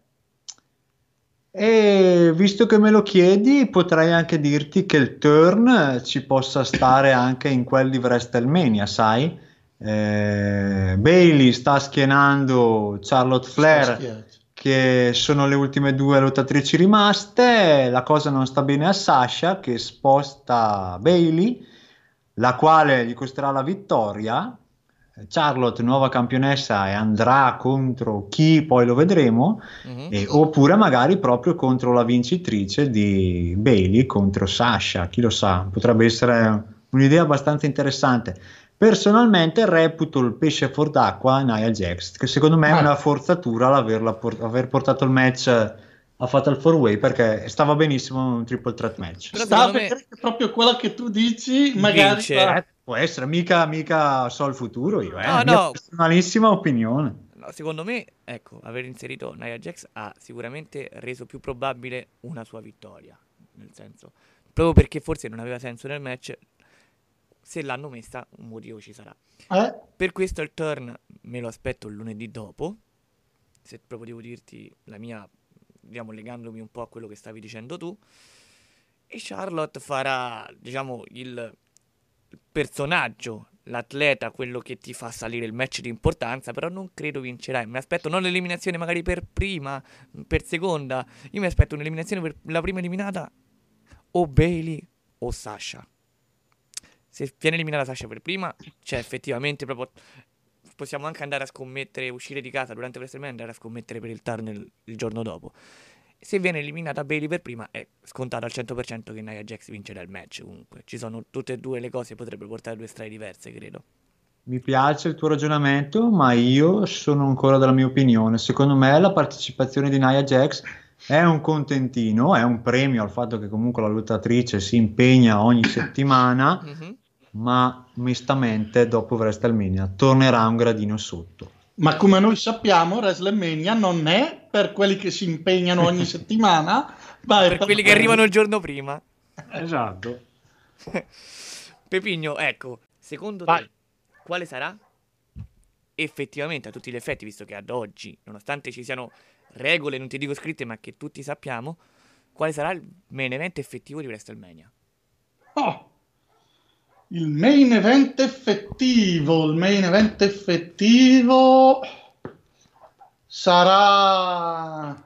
E visto che me lo chiedi, potrei anche dirti che il turn ci possa stare anche in quel di WrestleMania, sai? Eh, Bailey sta schienando Charlotte Flair che sono le ultime due lottatrici rimaste. La cosa non sta bene a Sasha che sposta Bailey, la quale gli costerà la vittoria. Charlotte, nuova campionessa, e andrà contro chi poi lo vedremo, Mhm. e- oppure magari proprio contro la vincitrice di Bailey contro Sasha. Chi lo sa, potrebbe essere un'idea abbastanza interessante. Personalmente reputo il pesce fuor d'acqua Nia Jax, che secondo me è Ah. una forzatura l'averla por- aver portato il match a Fatal 4-Way perché stava benissimo un triple threat match. Però sta me- proprio quella che tu dici magari Vince. Può essere, mica, mica so il futuro io, eh. No, no. personalissima opinione. No, secondo me, ecco, aver inserito Nia Jax ha sicuramente reso più probabile una sua vittoria. Nel senso, proprio perché forse non aveva senso nel match, se l'hanno messa un motivo ci sarà. Eh? Per questo il turn me lo aspetto il lunedì dopo, se proprio devo dirti la mia, diciamo legandomi un po' a quello che stavi dicendo tu, e Charlotte farà, diciamo, il personaggio, l'atleta, quello che ti fa salire il match di importanza, però non credo vincerai. Mi aspetto non l'eliminazione magari per prima, per seconda, io mi aspetto un'eliminazione per la prima eliminata o Bailey o Sasha. Se viene eliminata Sasha per prima, cioè effettivamente proprio possiamo anche andare a scommettere, uscire di casa durante WrestleMania e andare a scommettere per il turn il, il giorno dopo. Se viene eliminata Bailey per prima, è scontato al 100% che Nia Jax vincerà il match. Comunque, ci sono tutte e due le cose, potrebbero portare a due strade diverse, credo. Mi piace il tuo ragionamento, ma io sono ancora della mia opinione. Secondo me la partecipazione di Nia Jax è un contentino, è un premio al fatto che comunque la lottatrice si impegna ogni *coughs* settimana, Mhm. ma onestamente dopo WrestleMania tornerà un gradino sotto. Ma come noi sappiamo, WrestleMania non è per quelli che si impegnano ogni *laughs* settimana, ma è Per quelli che arrivano il giorno prima. Esatto. *laughs* Pepigno, ecco, secondo te quale sarà effettivamente a tutti gli effetti, visto che ad oggi, nonostante ci siano regole, non ti dico scritte, ma che tutti sappiamo, quale sarà il main event effettivo di WrestleMania? Oh, il main event effettivo, il main event effettivo sarà...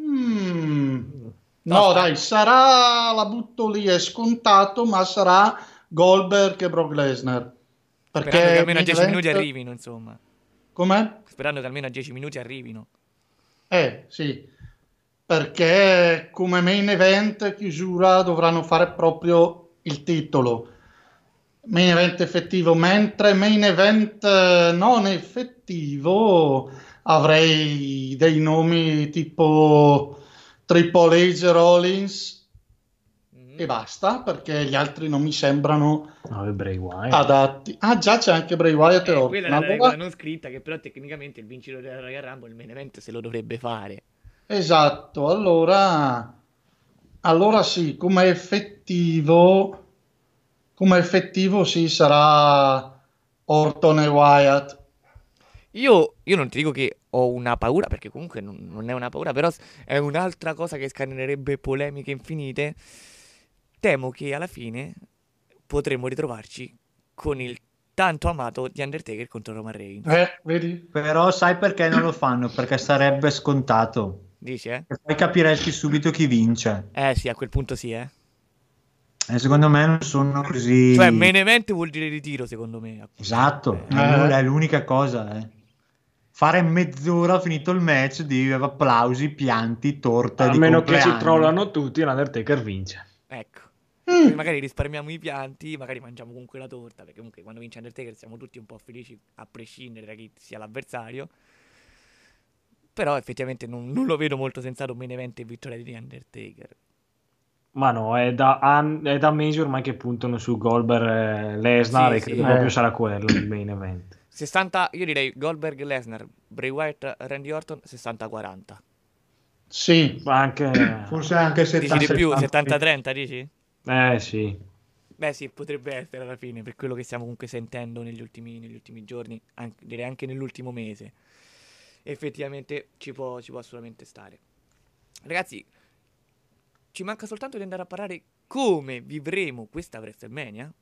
Mm, No, dai, sarà, la butto lì, è scontato, ma sarà Goldberg e Brock Lesnar. Perché Sperando che almeno a main 10 minuti event- arrivino, insomma. Com'è? Sperando che almeno a 10 minuti arrivino. Eh, sì, perché come main event chiusura dovranno fare proprio il titolo. Main event effettivo, mentre main event eh, non effettivo avrei dei nomi tipo Triple H Rollins e basta, perché gli altri non mi sembrano No, Bray Wyatt. adatti. Ah, già c'è anche Bray Wyatt e Eh, Orton. quella è la Allora- regola non scritta, che però tecnicamente il vincitore della Royal Rumble, il main event, se lo dovrebbe fare. Esatto, allora, allora sì, come effettivo, come effettivo sì, sarà Orton e Wyatt. Io, io non ti dico che ho una paura, perché comunque non, non è una paura, però è un'altra cosa che scatenerebbe polemiche infinite. Temo che alla fine potremmo ritrovarci con il tanto amato di Undertaker contro Roman Reigns. Eh, vedi? Però sai perché non lo fanno? Perché sarebbe scontato. Dici, eh? E poi capiresti subito chi vince. Eh sì, a quel punto sì, eh. E secondo me non sono così... Cioè, main event vuol dire ritiro, secondo me. Esatto, è Eh. è l'unica cosa. eh. Fare mezz'ora finito il match di applausi, pianti, torta A di meno che ci compleanno. trollano tutti, l'Undertaker vince. Ecco. Quindi magari risparmiamo i pianti, magari mangiamo comunque la torta, perché comunque quando vince Undertaker siamo tutti un po' felici, a prescindere da chi sia l'avversario. Però effettivamente non, non lo vedo molto sensato un main event e vittoria di Undertaker. Ma no, è da, an- è da mesi ormai che puntano su Goldberg e Lesnar Sì, e sì. credo Eh. proprio sarà quello il main event. 60, io direi Goldberg Lesnar, Bray Wyatt, Randy Orton 60-40. Sì, Ma anche... Forse anche Dici 70 di più, 70-30 dici? Eh sì. Beh sì, potrebbe essere alla fine, per quello che stiamo comunque sentendo negli ultimi, negli ultimi giorni, anche- direi anche nell'ultimo mese. Effettivamente ci può, ci può assolutamente stare. Ragazzi, ci manca soltanto di andare a parlare come vivremo questa WrestleMania.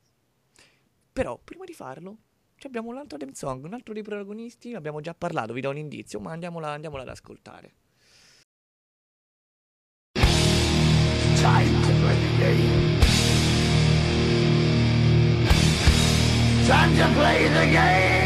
Però, prima di farlo, abbiamo un altro theme song, un altro dei protagonisti, abbiamo già parlato, vi do un indizio, ma andiamola, andiamola ad ascoltare. Time to play the game. Time to play the game.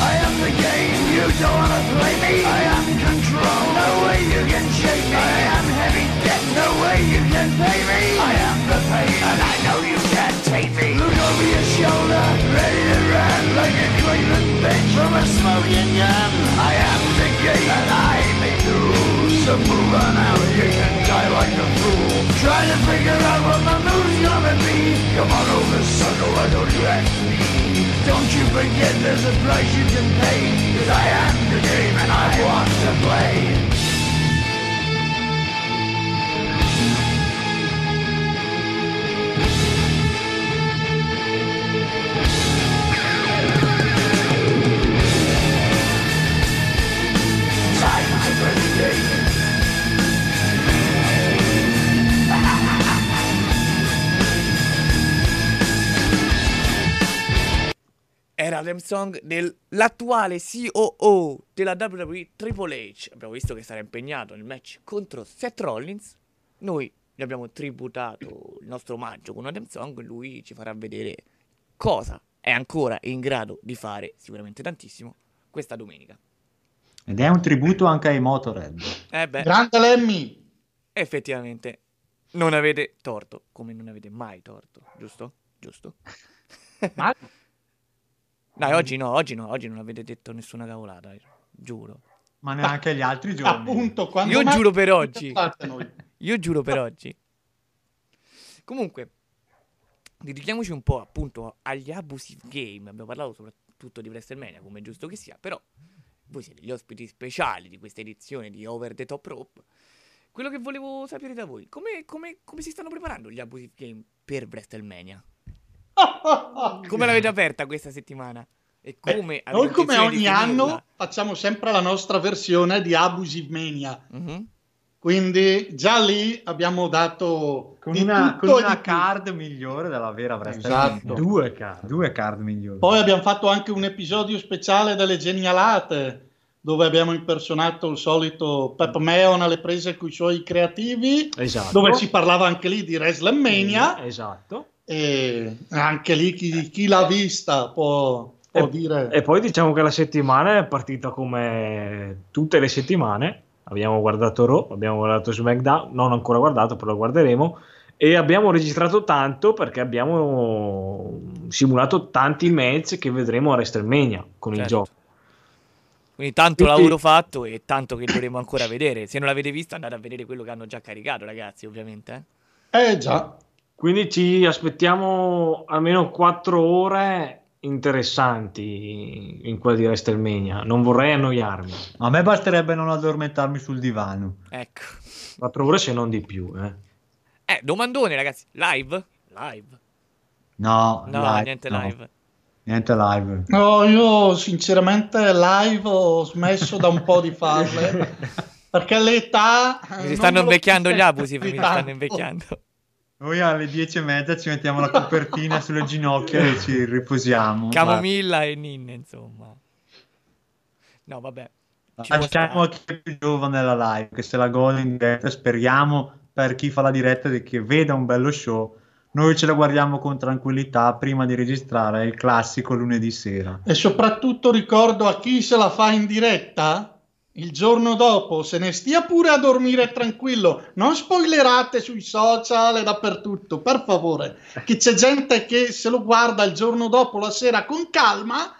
I am the game. You don't wanna play me. I am control. No way you can shake me. I am heavy debt. No way you can pay me. I am the pain, and I know you can't take me. Look over your shoulder, ready to run like a Cleveland bitch. from a smoking gun. I am the game and I may lose. So move on out, you can die like a fool. Trying to figure out what my move's gonna. Come on over, sucker, why don't you ask me? Don't you forget there's a price you can pay. Cause I am the game and I want to play. L'em song dell'attuale COO della WWE Triple H. Abbiamo visto che sarà impegnato nel match contro Seth Rollins. Noi gli abbiamo tributato il nostro omaggio con theme song. Lui ci farà vedere cosa è ancora in grado di fare, sicuramente tantissimo, questa domenica. Ed è un tributo anche ai Motorhead. Eh beh, Grande Lemmy! effettivamente non avete torto, come non avete mai torto, giusto? Giusto? Ma- *laughs* Dai, oggi no, oggi no, oggi non avete detto nessuna cavolata, giuro. Ma neanche gli altri giorni. Appunto, quando Io giuro per oggi. Io giuro per oggi. Comunque, dedichiamoci un po' appunto agli abusive game. Abbiamo parlato soprattutto di WrestleMania, come è giusto che sia, però voi siete gli ospiti speciali di questa edizione di Over the Top Rope. Quello che volevo sapere da voi, come, come- come si stanno preparando gli abusive game per WrestleMania? Come l'avete aperta questa settimana? E come avete Noi come ogni finirla? anno facciamo sempre la nostra versione di Abusive Mania. Mhm. Quindi già lì abbiamo dato Con di una, tutto con una di più. card migliore della vera WrestleMania. Esatto. Due card. Due card migliori. Poi abbiamo fatto anche un episodio speciale delle genialate dove abbiamo impersonato il solito Pep Meon alle prese con i suoi creativi, Esatto. dove si parlava anche lì di WrestleMania Esatto. E anche lì chi, chi l'ha vista può, può E, dire e poi diciamo che la settimana è partita come tutte le settimane. Abbiamo guardato Raw, abbiamo guardato SmackDown, non ancora guardato, però lo guarderemo. E abbiamo registrato tanto perché abbiamo simulato tanti match che vedremo a WrestleMania con il Certo. gioco. Quindi tanto Quindi- lavoro fatto e tanto che dovremo ancora vedere. Se non l'avete visto andate a vedere quello che hanno già caricato, ragazzi, ovviamente. eh. eh già Quindi ci aspettiamo almeno 4 ore interessanti in quella di WrestleMania. Non vorrei annoiarmi. A me basterebbe non addormentarmi sul divano. Ecco. 4 ore se non di più. Eh. Eh, domandone, ragazzi. Live? Live? No, No, live, niente no. live. Niente live. No, io sinceramente live ho smesso da un po' di farle *laughs* perché l'età Mi non *laughs* stanno invecchiando gli abusive, mi più stanno invecchiando. Noi alle dieci e mezza ci mettiamo la copertina *laughs* sulle ginocchia e ci riposiamo. Camomilla e Ninne, insomma. No, vabbè. Ci può Lasciamo a chi è più giovane la live, che se la gode in diretta. Speriamo per chi fa la diretta di che veda un bello show. Noi ce la guardiamo con tranquillità prima di registrare il classico lunedì sera. E soprattutto ricordo a chi se la fa in diretta il giorno dopo se ne stia pure a dormire tranquillo. Non spoilerate sui social e dappertutto, per favore. Che c'è gente che se lo guarda il giorno dopo la sera con calma.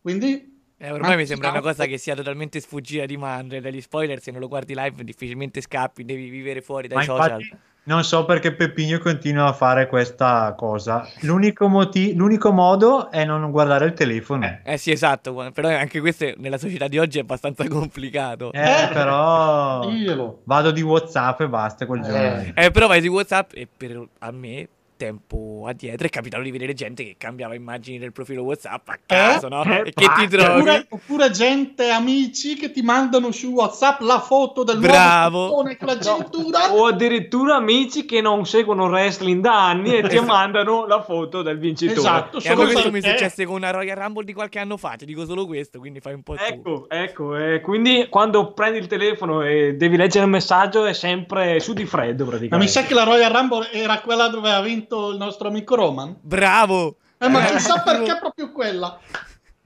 Quindi Eh, ormai mi sembra una cosa che sia totalmente sfuggita di mano. e Dagli spoiler, se non lo guardi live, difficilmente scappi. Devi vivere fuori dai Ma social. infatti non so perché Peppino continua a fare questa cosa. L'unico, moti- l'unico modo è non guardare il telefono. Eh sì, esatto. Però anche questo nella società di oggi è abbastanza complicato. Eh, però Diglielo. vado di WhatsApp e basta quel giorno. Eh, però vai su WhatsApp e per a me, tempo addietro, è capitato di vedere gente che cambiava immagini del profilo WhatsApp a caso, no? Eh, e che ti trovi. Oppure, oppure gente, amici che ti mandano su WhatsApp la foto del Bravo. nuovo con la cintura. O addirittura amici che non seguono wrestling da anni e ti Esatto. mandano la foto del vincitore. Esatto, E a me solo questo mi è successo con una Royal Rumble di qualche anno fa. Ti dico solo questo, quindi fai un po' tu. Ecco, ecco, eh, quindi quando prendi il telefono e devi leggere il messaggio è sempre su di freddo praticamente. Ma mi sa che la Royal Rumble era quella dove ha vinto il nostro amico Roman. Bravo! Eh, ma Eh, *laughs* chissà perché proprio quella.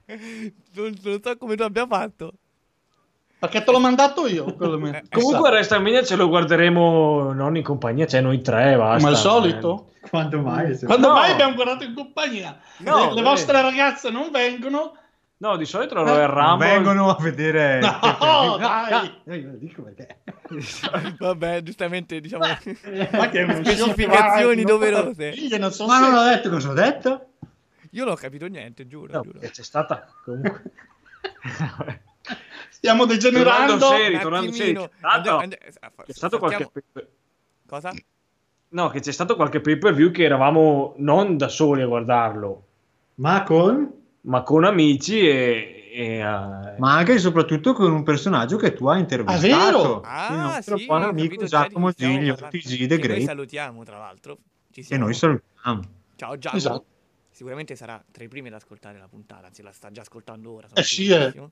Non, non so come tu abbia fatto. Perché te l'ho mandato io. mi- Comunque WrestleMania ce lo guarderemo non in compagnia, cioè noi tre, basta. Come al solito. Quando mai? Quando No. mai abbiamo guardato in compagnia? No, le, le eh. vostre ragazze non vengono No, di solito lo Eh, Rumble... vengono a vedere No, dai! *laughs* lo dico perché *laughs* Vabbè, giustamente, diciamo, Ma che specificazioni doverose. non so ma non ho detto cosa ho detto Io non ho capito niente, giuro, No, giuro. c'è stata comunque... *laughs* Stiamo degenerando. Tornando seri, tornando seri, c'è stato- ah, c'è stato qualche... Cosa? No, che c'è stato qualche pay per view che eravamo non da soli a guardarlo, ma con ma con amici e... e, eh, ma anche e soprattutto con un personaggio che tu hai intervistato Ah, vero? il Ah, nostro sì, buon amico capito di Giacomo chi stiamo Giglio. TG The Che noi salutiamo, tra l'altro. Ci e siamo. noi salutiamo Ciao Giacomo. Esatto. Sicuramente sarà tra i primi ad ascoltare la puntata, anzi la sta già ascoltando ora. Eh sì, sicurissimo.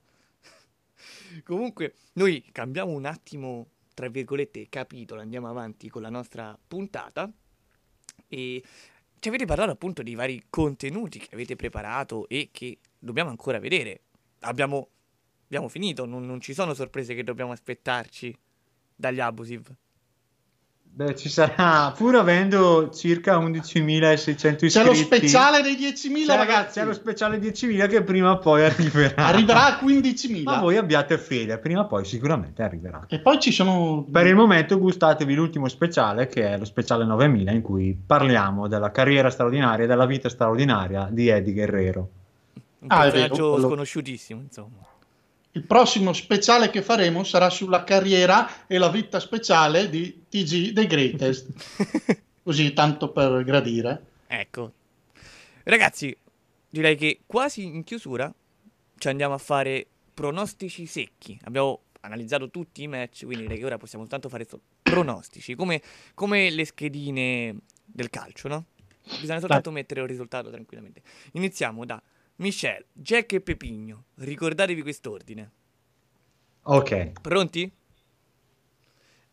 *laughs* Comunque, noi cambiamo un attimo, tra virgolette, capitolo, andiamo avanti con la nostra puntata e ci avete parlato appunto dei vari contenuti che avete preparato e che dobbiamo ancora vedere. Abbiamo, abbiamo finito, non, non ci sono sorprese che dobbiamo aspettarci dagli abusive. Beh, ci sarà, pur avendo circa 11.600 iscritti. C'è lo speciale dei 10.000 c'è, ragazzi. c'è lo speciale 10.000 che prima o poi arriverà. Arriverà a 15.000. Ma voi abbiate fede, prima o poi sicuramente arriverà. E poi ci sono... Per il momento gustatevi l'ultimo speciale, che è lo speciale 9000, in cui parliamo della carriera straordinaria e della vita straordinaria di Eddie Guerrero. Un Ah, è personaggio vero, sconosciutissimo, insomma. Il prossimo speciale che faremo sarà sulla carriera e la vita speciale di TG The Greatest. *laughs* Così, tanto per gradire. Ecco. Ragazzi, direi che quasi in chiusura ci andiamo a fare pronostici secchi. Abbiamo analizzato tutti i match, quindi direi che ora possiamo soltanto fare so- pronostici, come, come le schedine del calcio, no? Bisogna soltanto mettere un risultato tranquillamente. Iniziamo da Michel, Jack e Pepigno. Ricordatevi quest'ordine. Ok, Pronti?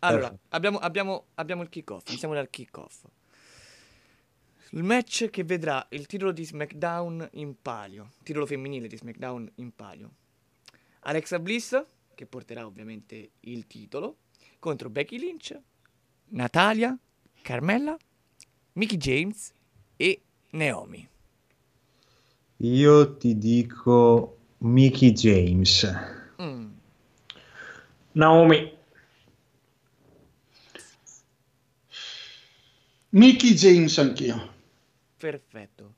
Allora, abbiamo, abbiamo, abbiamo il kick-off. Iniziamo dal kick-off. Il match che vedrà il titolo di SmackDown in palio, titolo femminile di SmackDown in palio. Alexa Bliss, che porterà ovviamente il titolo, contro Becky Lynch, Natalia, Carmella, Mickey James e Naomi. Io ti dico Mickey James. Mm. Naomi, Mickey James anch'io. Perfetto.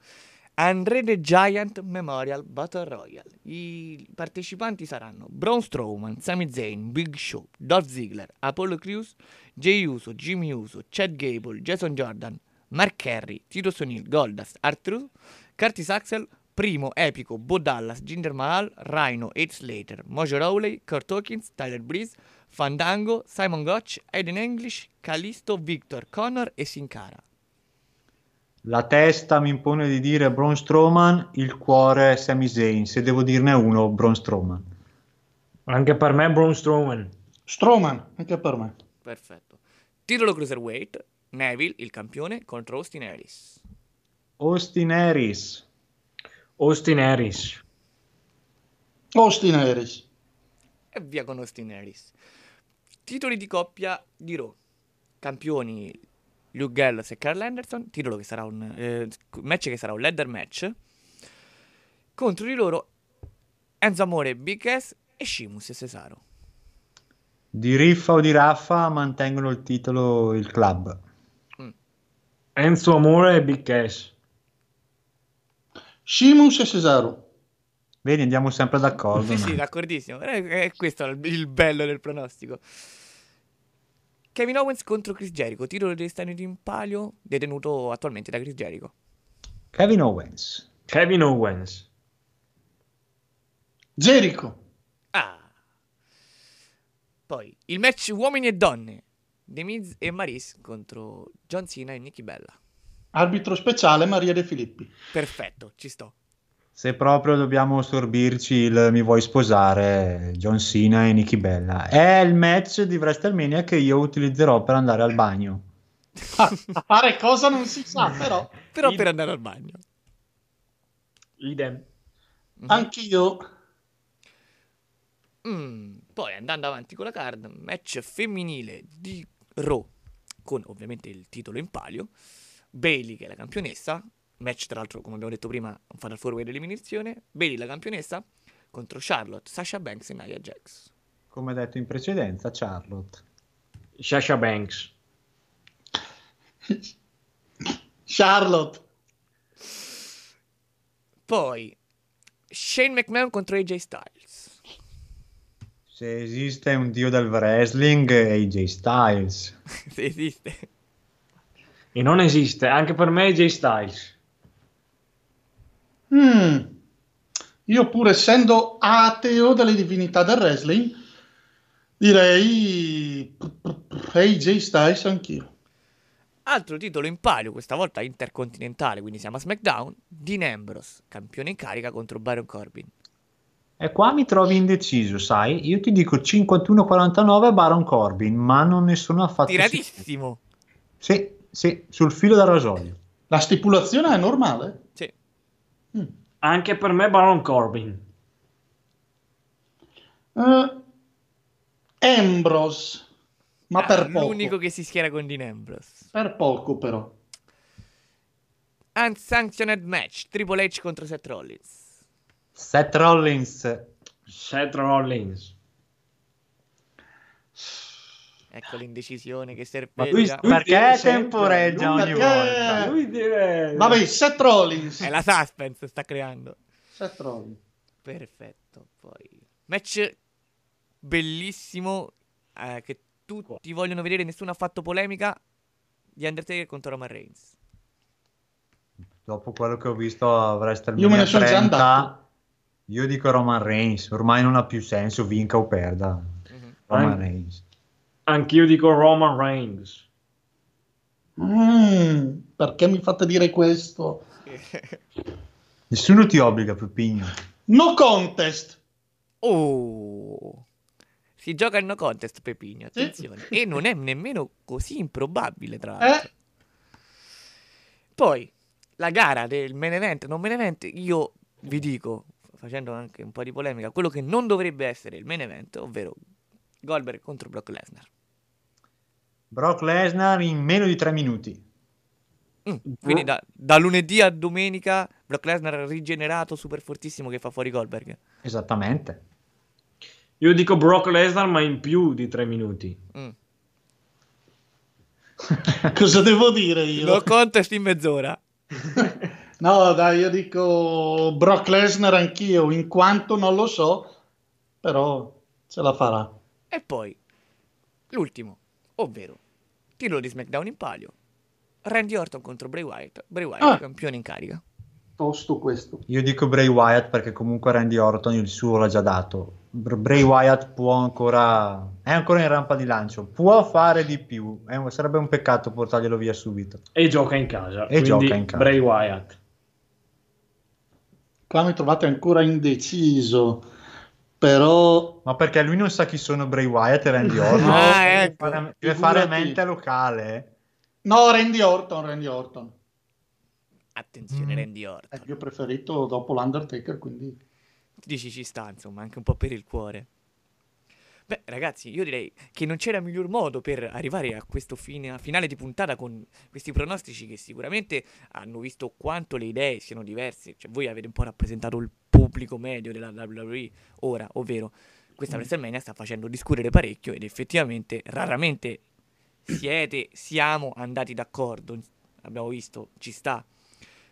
Andre the Giant Memorial Battle Royale. I partecipanti saranno Braun Strowman, Sami Zayn, Big Show, Dolph Ziggler, Apollo Crews, Jay Uso, Jimmy Uso, Chad Gable, Jason Jordan, Mark Henry, Tito O'Neill, Goldust, Arthur, Curtis Axel, Primo, Epico, Bo Dallas, Jinder Mahal, Rhino, Heath Slater, Mojo Rawley, Kurt Hawkins, Tyler Breeze, Fandango, Simon Gotch, Aiden English, Kalisto, Victor, Connor e Sin Cara. La testa mi impone di dire Braun Strowman, il cuore Sami Zayn. Se devo dirne uno, Braun Strowman. anche per me Braun Strowman. Strowman, anche per me. Perfetto. Titolo Cruiserweight, Neville, il campione, contro Austin Harris. Austin Harris. Austin Harris. Austin Harris. E via con Austin Harris. Titoli di coppia di Raw. Campioni Luke Gallows e Carl Anderson. Titolo che sarà un eh, match che sarà un ladder match. Contro di loro Enzo Amore, Big S e Shimus e Cesaro. Di Riffa o di Raffa mantengono il titolo il club. Enzo Amore e Big Cash. Shimus e Cesaro. Vedi, andiamo sempre d'accordo. Sì, sì, d'accordissimo. È questo il bello del pronostico. Kevin Owens contro Chris Jericho. Titolo Stati Uniti in palio, detenuto attualmente da Chris Jericho. Kevin Owens. Kevin Owens. Jericho. Ah. Poi il match uomini e donne. The Miz e Maris contro John Cena e Nikki Bella. Arbitro speciale Maria De Filippi. Perfetto, ci sto. Se proprio dobbiamo sorbirci il mi vuoi sposare, John Cena e Nikki Bella. È il match di WrestleMania che io utilizzerò per andare al bagno. A fare cosa non si sa, però. Però per andare al bagno. Idem. Anch'io. Mm, poi andando avanti con la card, match femminile di Raw, con ovviamente il titolo in palio. Bailey che è la campionessa, match tra l'altro come abbiamo detto prima un fatal four way d'eliminazione. Bailey la campionessa, contro Charlotte, Sasha Banks e Nia Jax. Come detto in precedenza, Charlotte. Sasha Banks. Charlotte. Poi Shane McMahon contro AJ Styles. Se esiste un dio del wrestling, AJ Styles. *laughs* Se esiste. E non esiste, anche per me AJ Styles. Mm. Io pur essendo ateo delle divinità del wrestling, direi AJ Styles anch'io. Altro titolo in palio, questa volta intercontinentale, quindi siamo a SmackDown. Dean Ambrose, campione in carica contro Baron Corbin. E qua mi trovi indeciso, sai? Io ti dico 51-49 Baron Corbin, ma non ne sono affatto Tiratissimo. sicuro. Sì, sì, sul filo da rasoio. La stipulazione è normale? Sì. Mm. Anche per me Baron Corbin. Uh, Ambrose. Ma Ah, per poco. L'unico che si schiera con Dean Ambrose. Per poco però. Unsanctioned match, Triple H contro Seth Rollins. Seth Rollins. Seth Rollins. Ecco l'indecisione che Ma lui- Perché temporeggia lui ogni perché- volta? Lui deve... Vabbè, Seth Rollins. È la suspense sta creando. Seth Rollins. Perfetto. Poi match bellissimo eh, che tutti vogliono vedere, nessuno ha fatto polemica. The Undertaker contro Roman Reigns. Dopo quello che ho visto a WrestleMania Io me ne sono già 30, andato. Io dico Roman Reigns, ormai non ha più senso, vinca o perda. Roman An- Reigns. Anch'io dico Roman Reigns. Mm, perché mi fate dire questo? *laughs* Nessuno ti obbliga, Peppino. No contest. Oh. Si gioca il no contest, Pepino, attenzione. E non è nemmeno così improbabile, tra l'altro. Eh? Poi, la gara del main event, non main event, io vi dico, facendo anche un po' di polemica, quello che non dovrebbe essere il main event, ovvero Goldberg contro Brock Lesnar. Brock Lesnar in meno di tre minuti. Mm, Quindi da, da lunedì a domenica Brock Lesnar rigenerato, super fortissimo che fa fuori Goldberg. Esattamente. Io dico Brock Lesnar, ma in più di tre minuti. Mm. *laughs* Cosa devo dire io? No contest in mezz'ora. *laughs* No, dai, io dico Brock Lesnar anch'io, in quanto non lo so, però ce la farà. E poi l'ultimo, ovvero titolo di SmackDown in palio. Randy Orton contro Bray Wyatt. Bray Wyatt, Ah. campione in carica. Tosto questo. Io dico Bray Wyatt perché comunque Randy Orton il suo l'ha già dato. Br- Bray Wyatt può ancora... è ancora in rampa di lancio. Può fare di più. È un- Sarebbe un peccato portarglielo via subito. E gioca in casa. E gioca in casa. Bray Wyatt. Qua mi trovate ancora indeciso, però... Ma perché lui non sa chi sono Bray Wyatt e Randy Orton? *laughs* Ah, deve ecco. fare, deve fare Figurati. mente locale. No, Randy Orton, Randy Orton. Attenzione, Mm. Randy Orton. È il mio preferito dopo l'Undertaker, quindi... Dici ci sta, insomma, anche un po' per il cuore. Beh, ragazzi, io direi che non c'era miglior modo per arrivare a questo fine, a finale di puntata con questi pronostici che sicuramente hanno visto quanto le idee siano diverse. Cioè, voi avete un po' rappresentato il pubblico medio della WWE ora, ovvero questa WrestleMania sta facendo discutere parecchio ed effettivamente raramente siete, siamo andati d'accordo. Abbiamo visto, ci sta.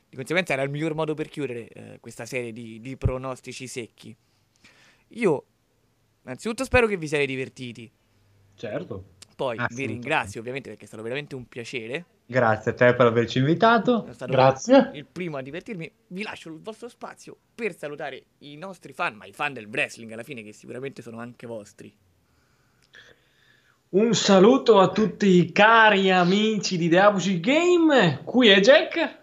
Di conseguenza era il miglior modo per chiudere eh, questa serie di, di pronostici secchi. Io, innanzitutto, spero che vi siate divertiti. Certo. Poi vi ringrazio ovviamente perché è stato veramente un piacere. Grazie a te per averci invitato. Stato Grazie. il primo a divertirmi. Vi lascio il vostro spazio per salutare i nostri fan, ma i fan del wrestling alla fine, che sicuramente sono anche vostri. Un saluto a tutti i cari amici di The Abusi Game. Qui è Jack.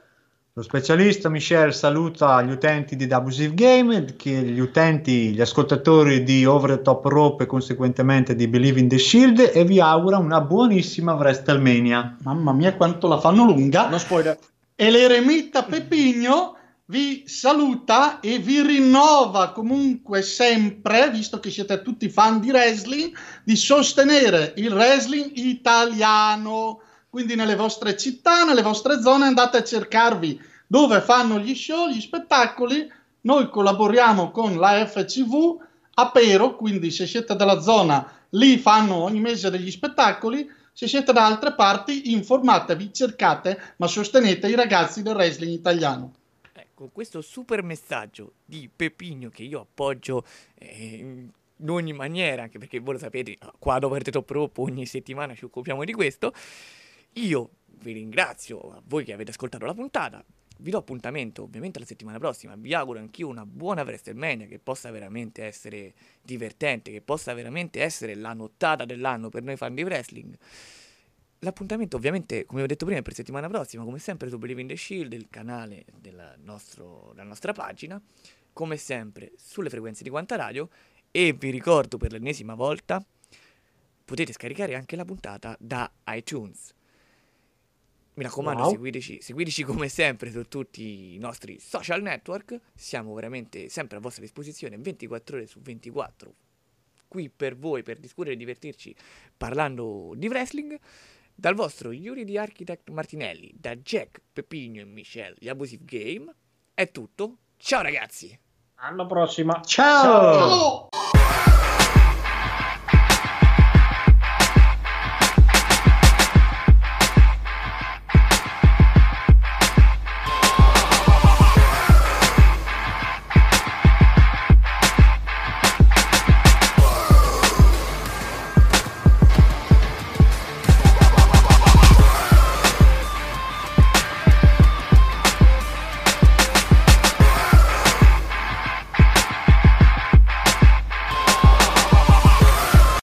Lo specialista Michel saluta gli utenti di Abusive Game, che gli utenti, gli ascoltatori di Over the Top Rope e conseguentemente di Believe in the Shield e vi augura una buonissima WrestleMania. Mamma mia quanto la fanno lunga. No spoiler. E l'eremita Pepigno vi saluta e vi rinnova comunque sempre, visto che siete tutti fan di wrestling, di sostenere il wrestling italiano. Quindi nelle vostre città, nelle vostre zone andate a cercarvi dove fanno gli show, gli spettacoli. noi collaboriamo con la FCV a Pero, quindi se siete della zona lì fanno ogni mese degli spettacoli, se siete da altre parti informatevi, cercate, ma sostenete i ragazzi del wrestling italiano. Ecco, questo super messaggio di Pepigno che io appoggio eh, in ogni maniera, anche perché voi lo sapete, qua dopo Arte Rope ogni settimana ci occupiamo di questo, io vi ringrazio a voi che avete ascoltato la puntata, vi do appuntamento ovviamente la settimana prossima, vi auguro anch'io una buona WrestleMania che possa veramente essere divertente, che possa veramente essere la nottata dell'anno per noi fan di wrestling. L'appuntamento ovviamente, come ho detto prima, è per settimana prossima, come sempre su Believe in the Shield, il canale della, nostro, della nostra pagina, come sempre sulle frequenze di Quanta Radio e vi ricordo per l'ennesima volta, potete scaricare anche la puntata da iTunes. Mi raccomando, wow. seguiteci, seguiteci come sempre su tutti i nostri social network. Siamo veramente sempre a vostra disposizione 24 ore su 24 qui per voi, per discutere e divertirci parlando di wrestling. Dal vostro Yuri di Architect Martinelli, da Jack, Pepino e Michelle di Abusive Game, è tutto. Ciao ragazzi! Alla prossima! Ciao. Ciao.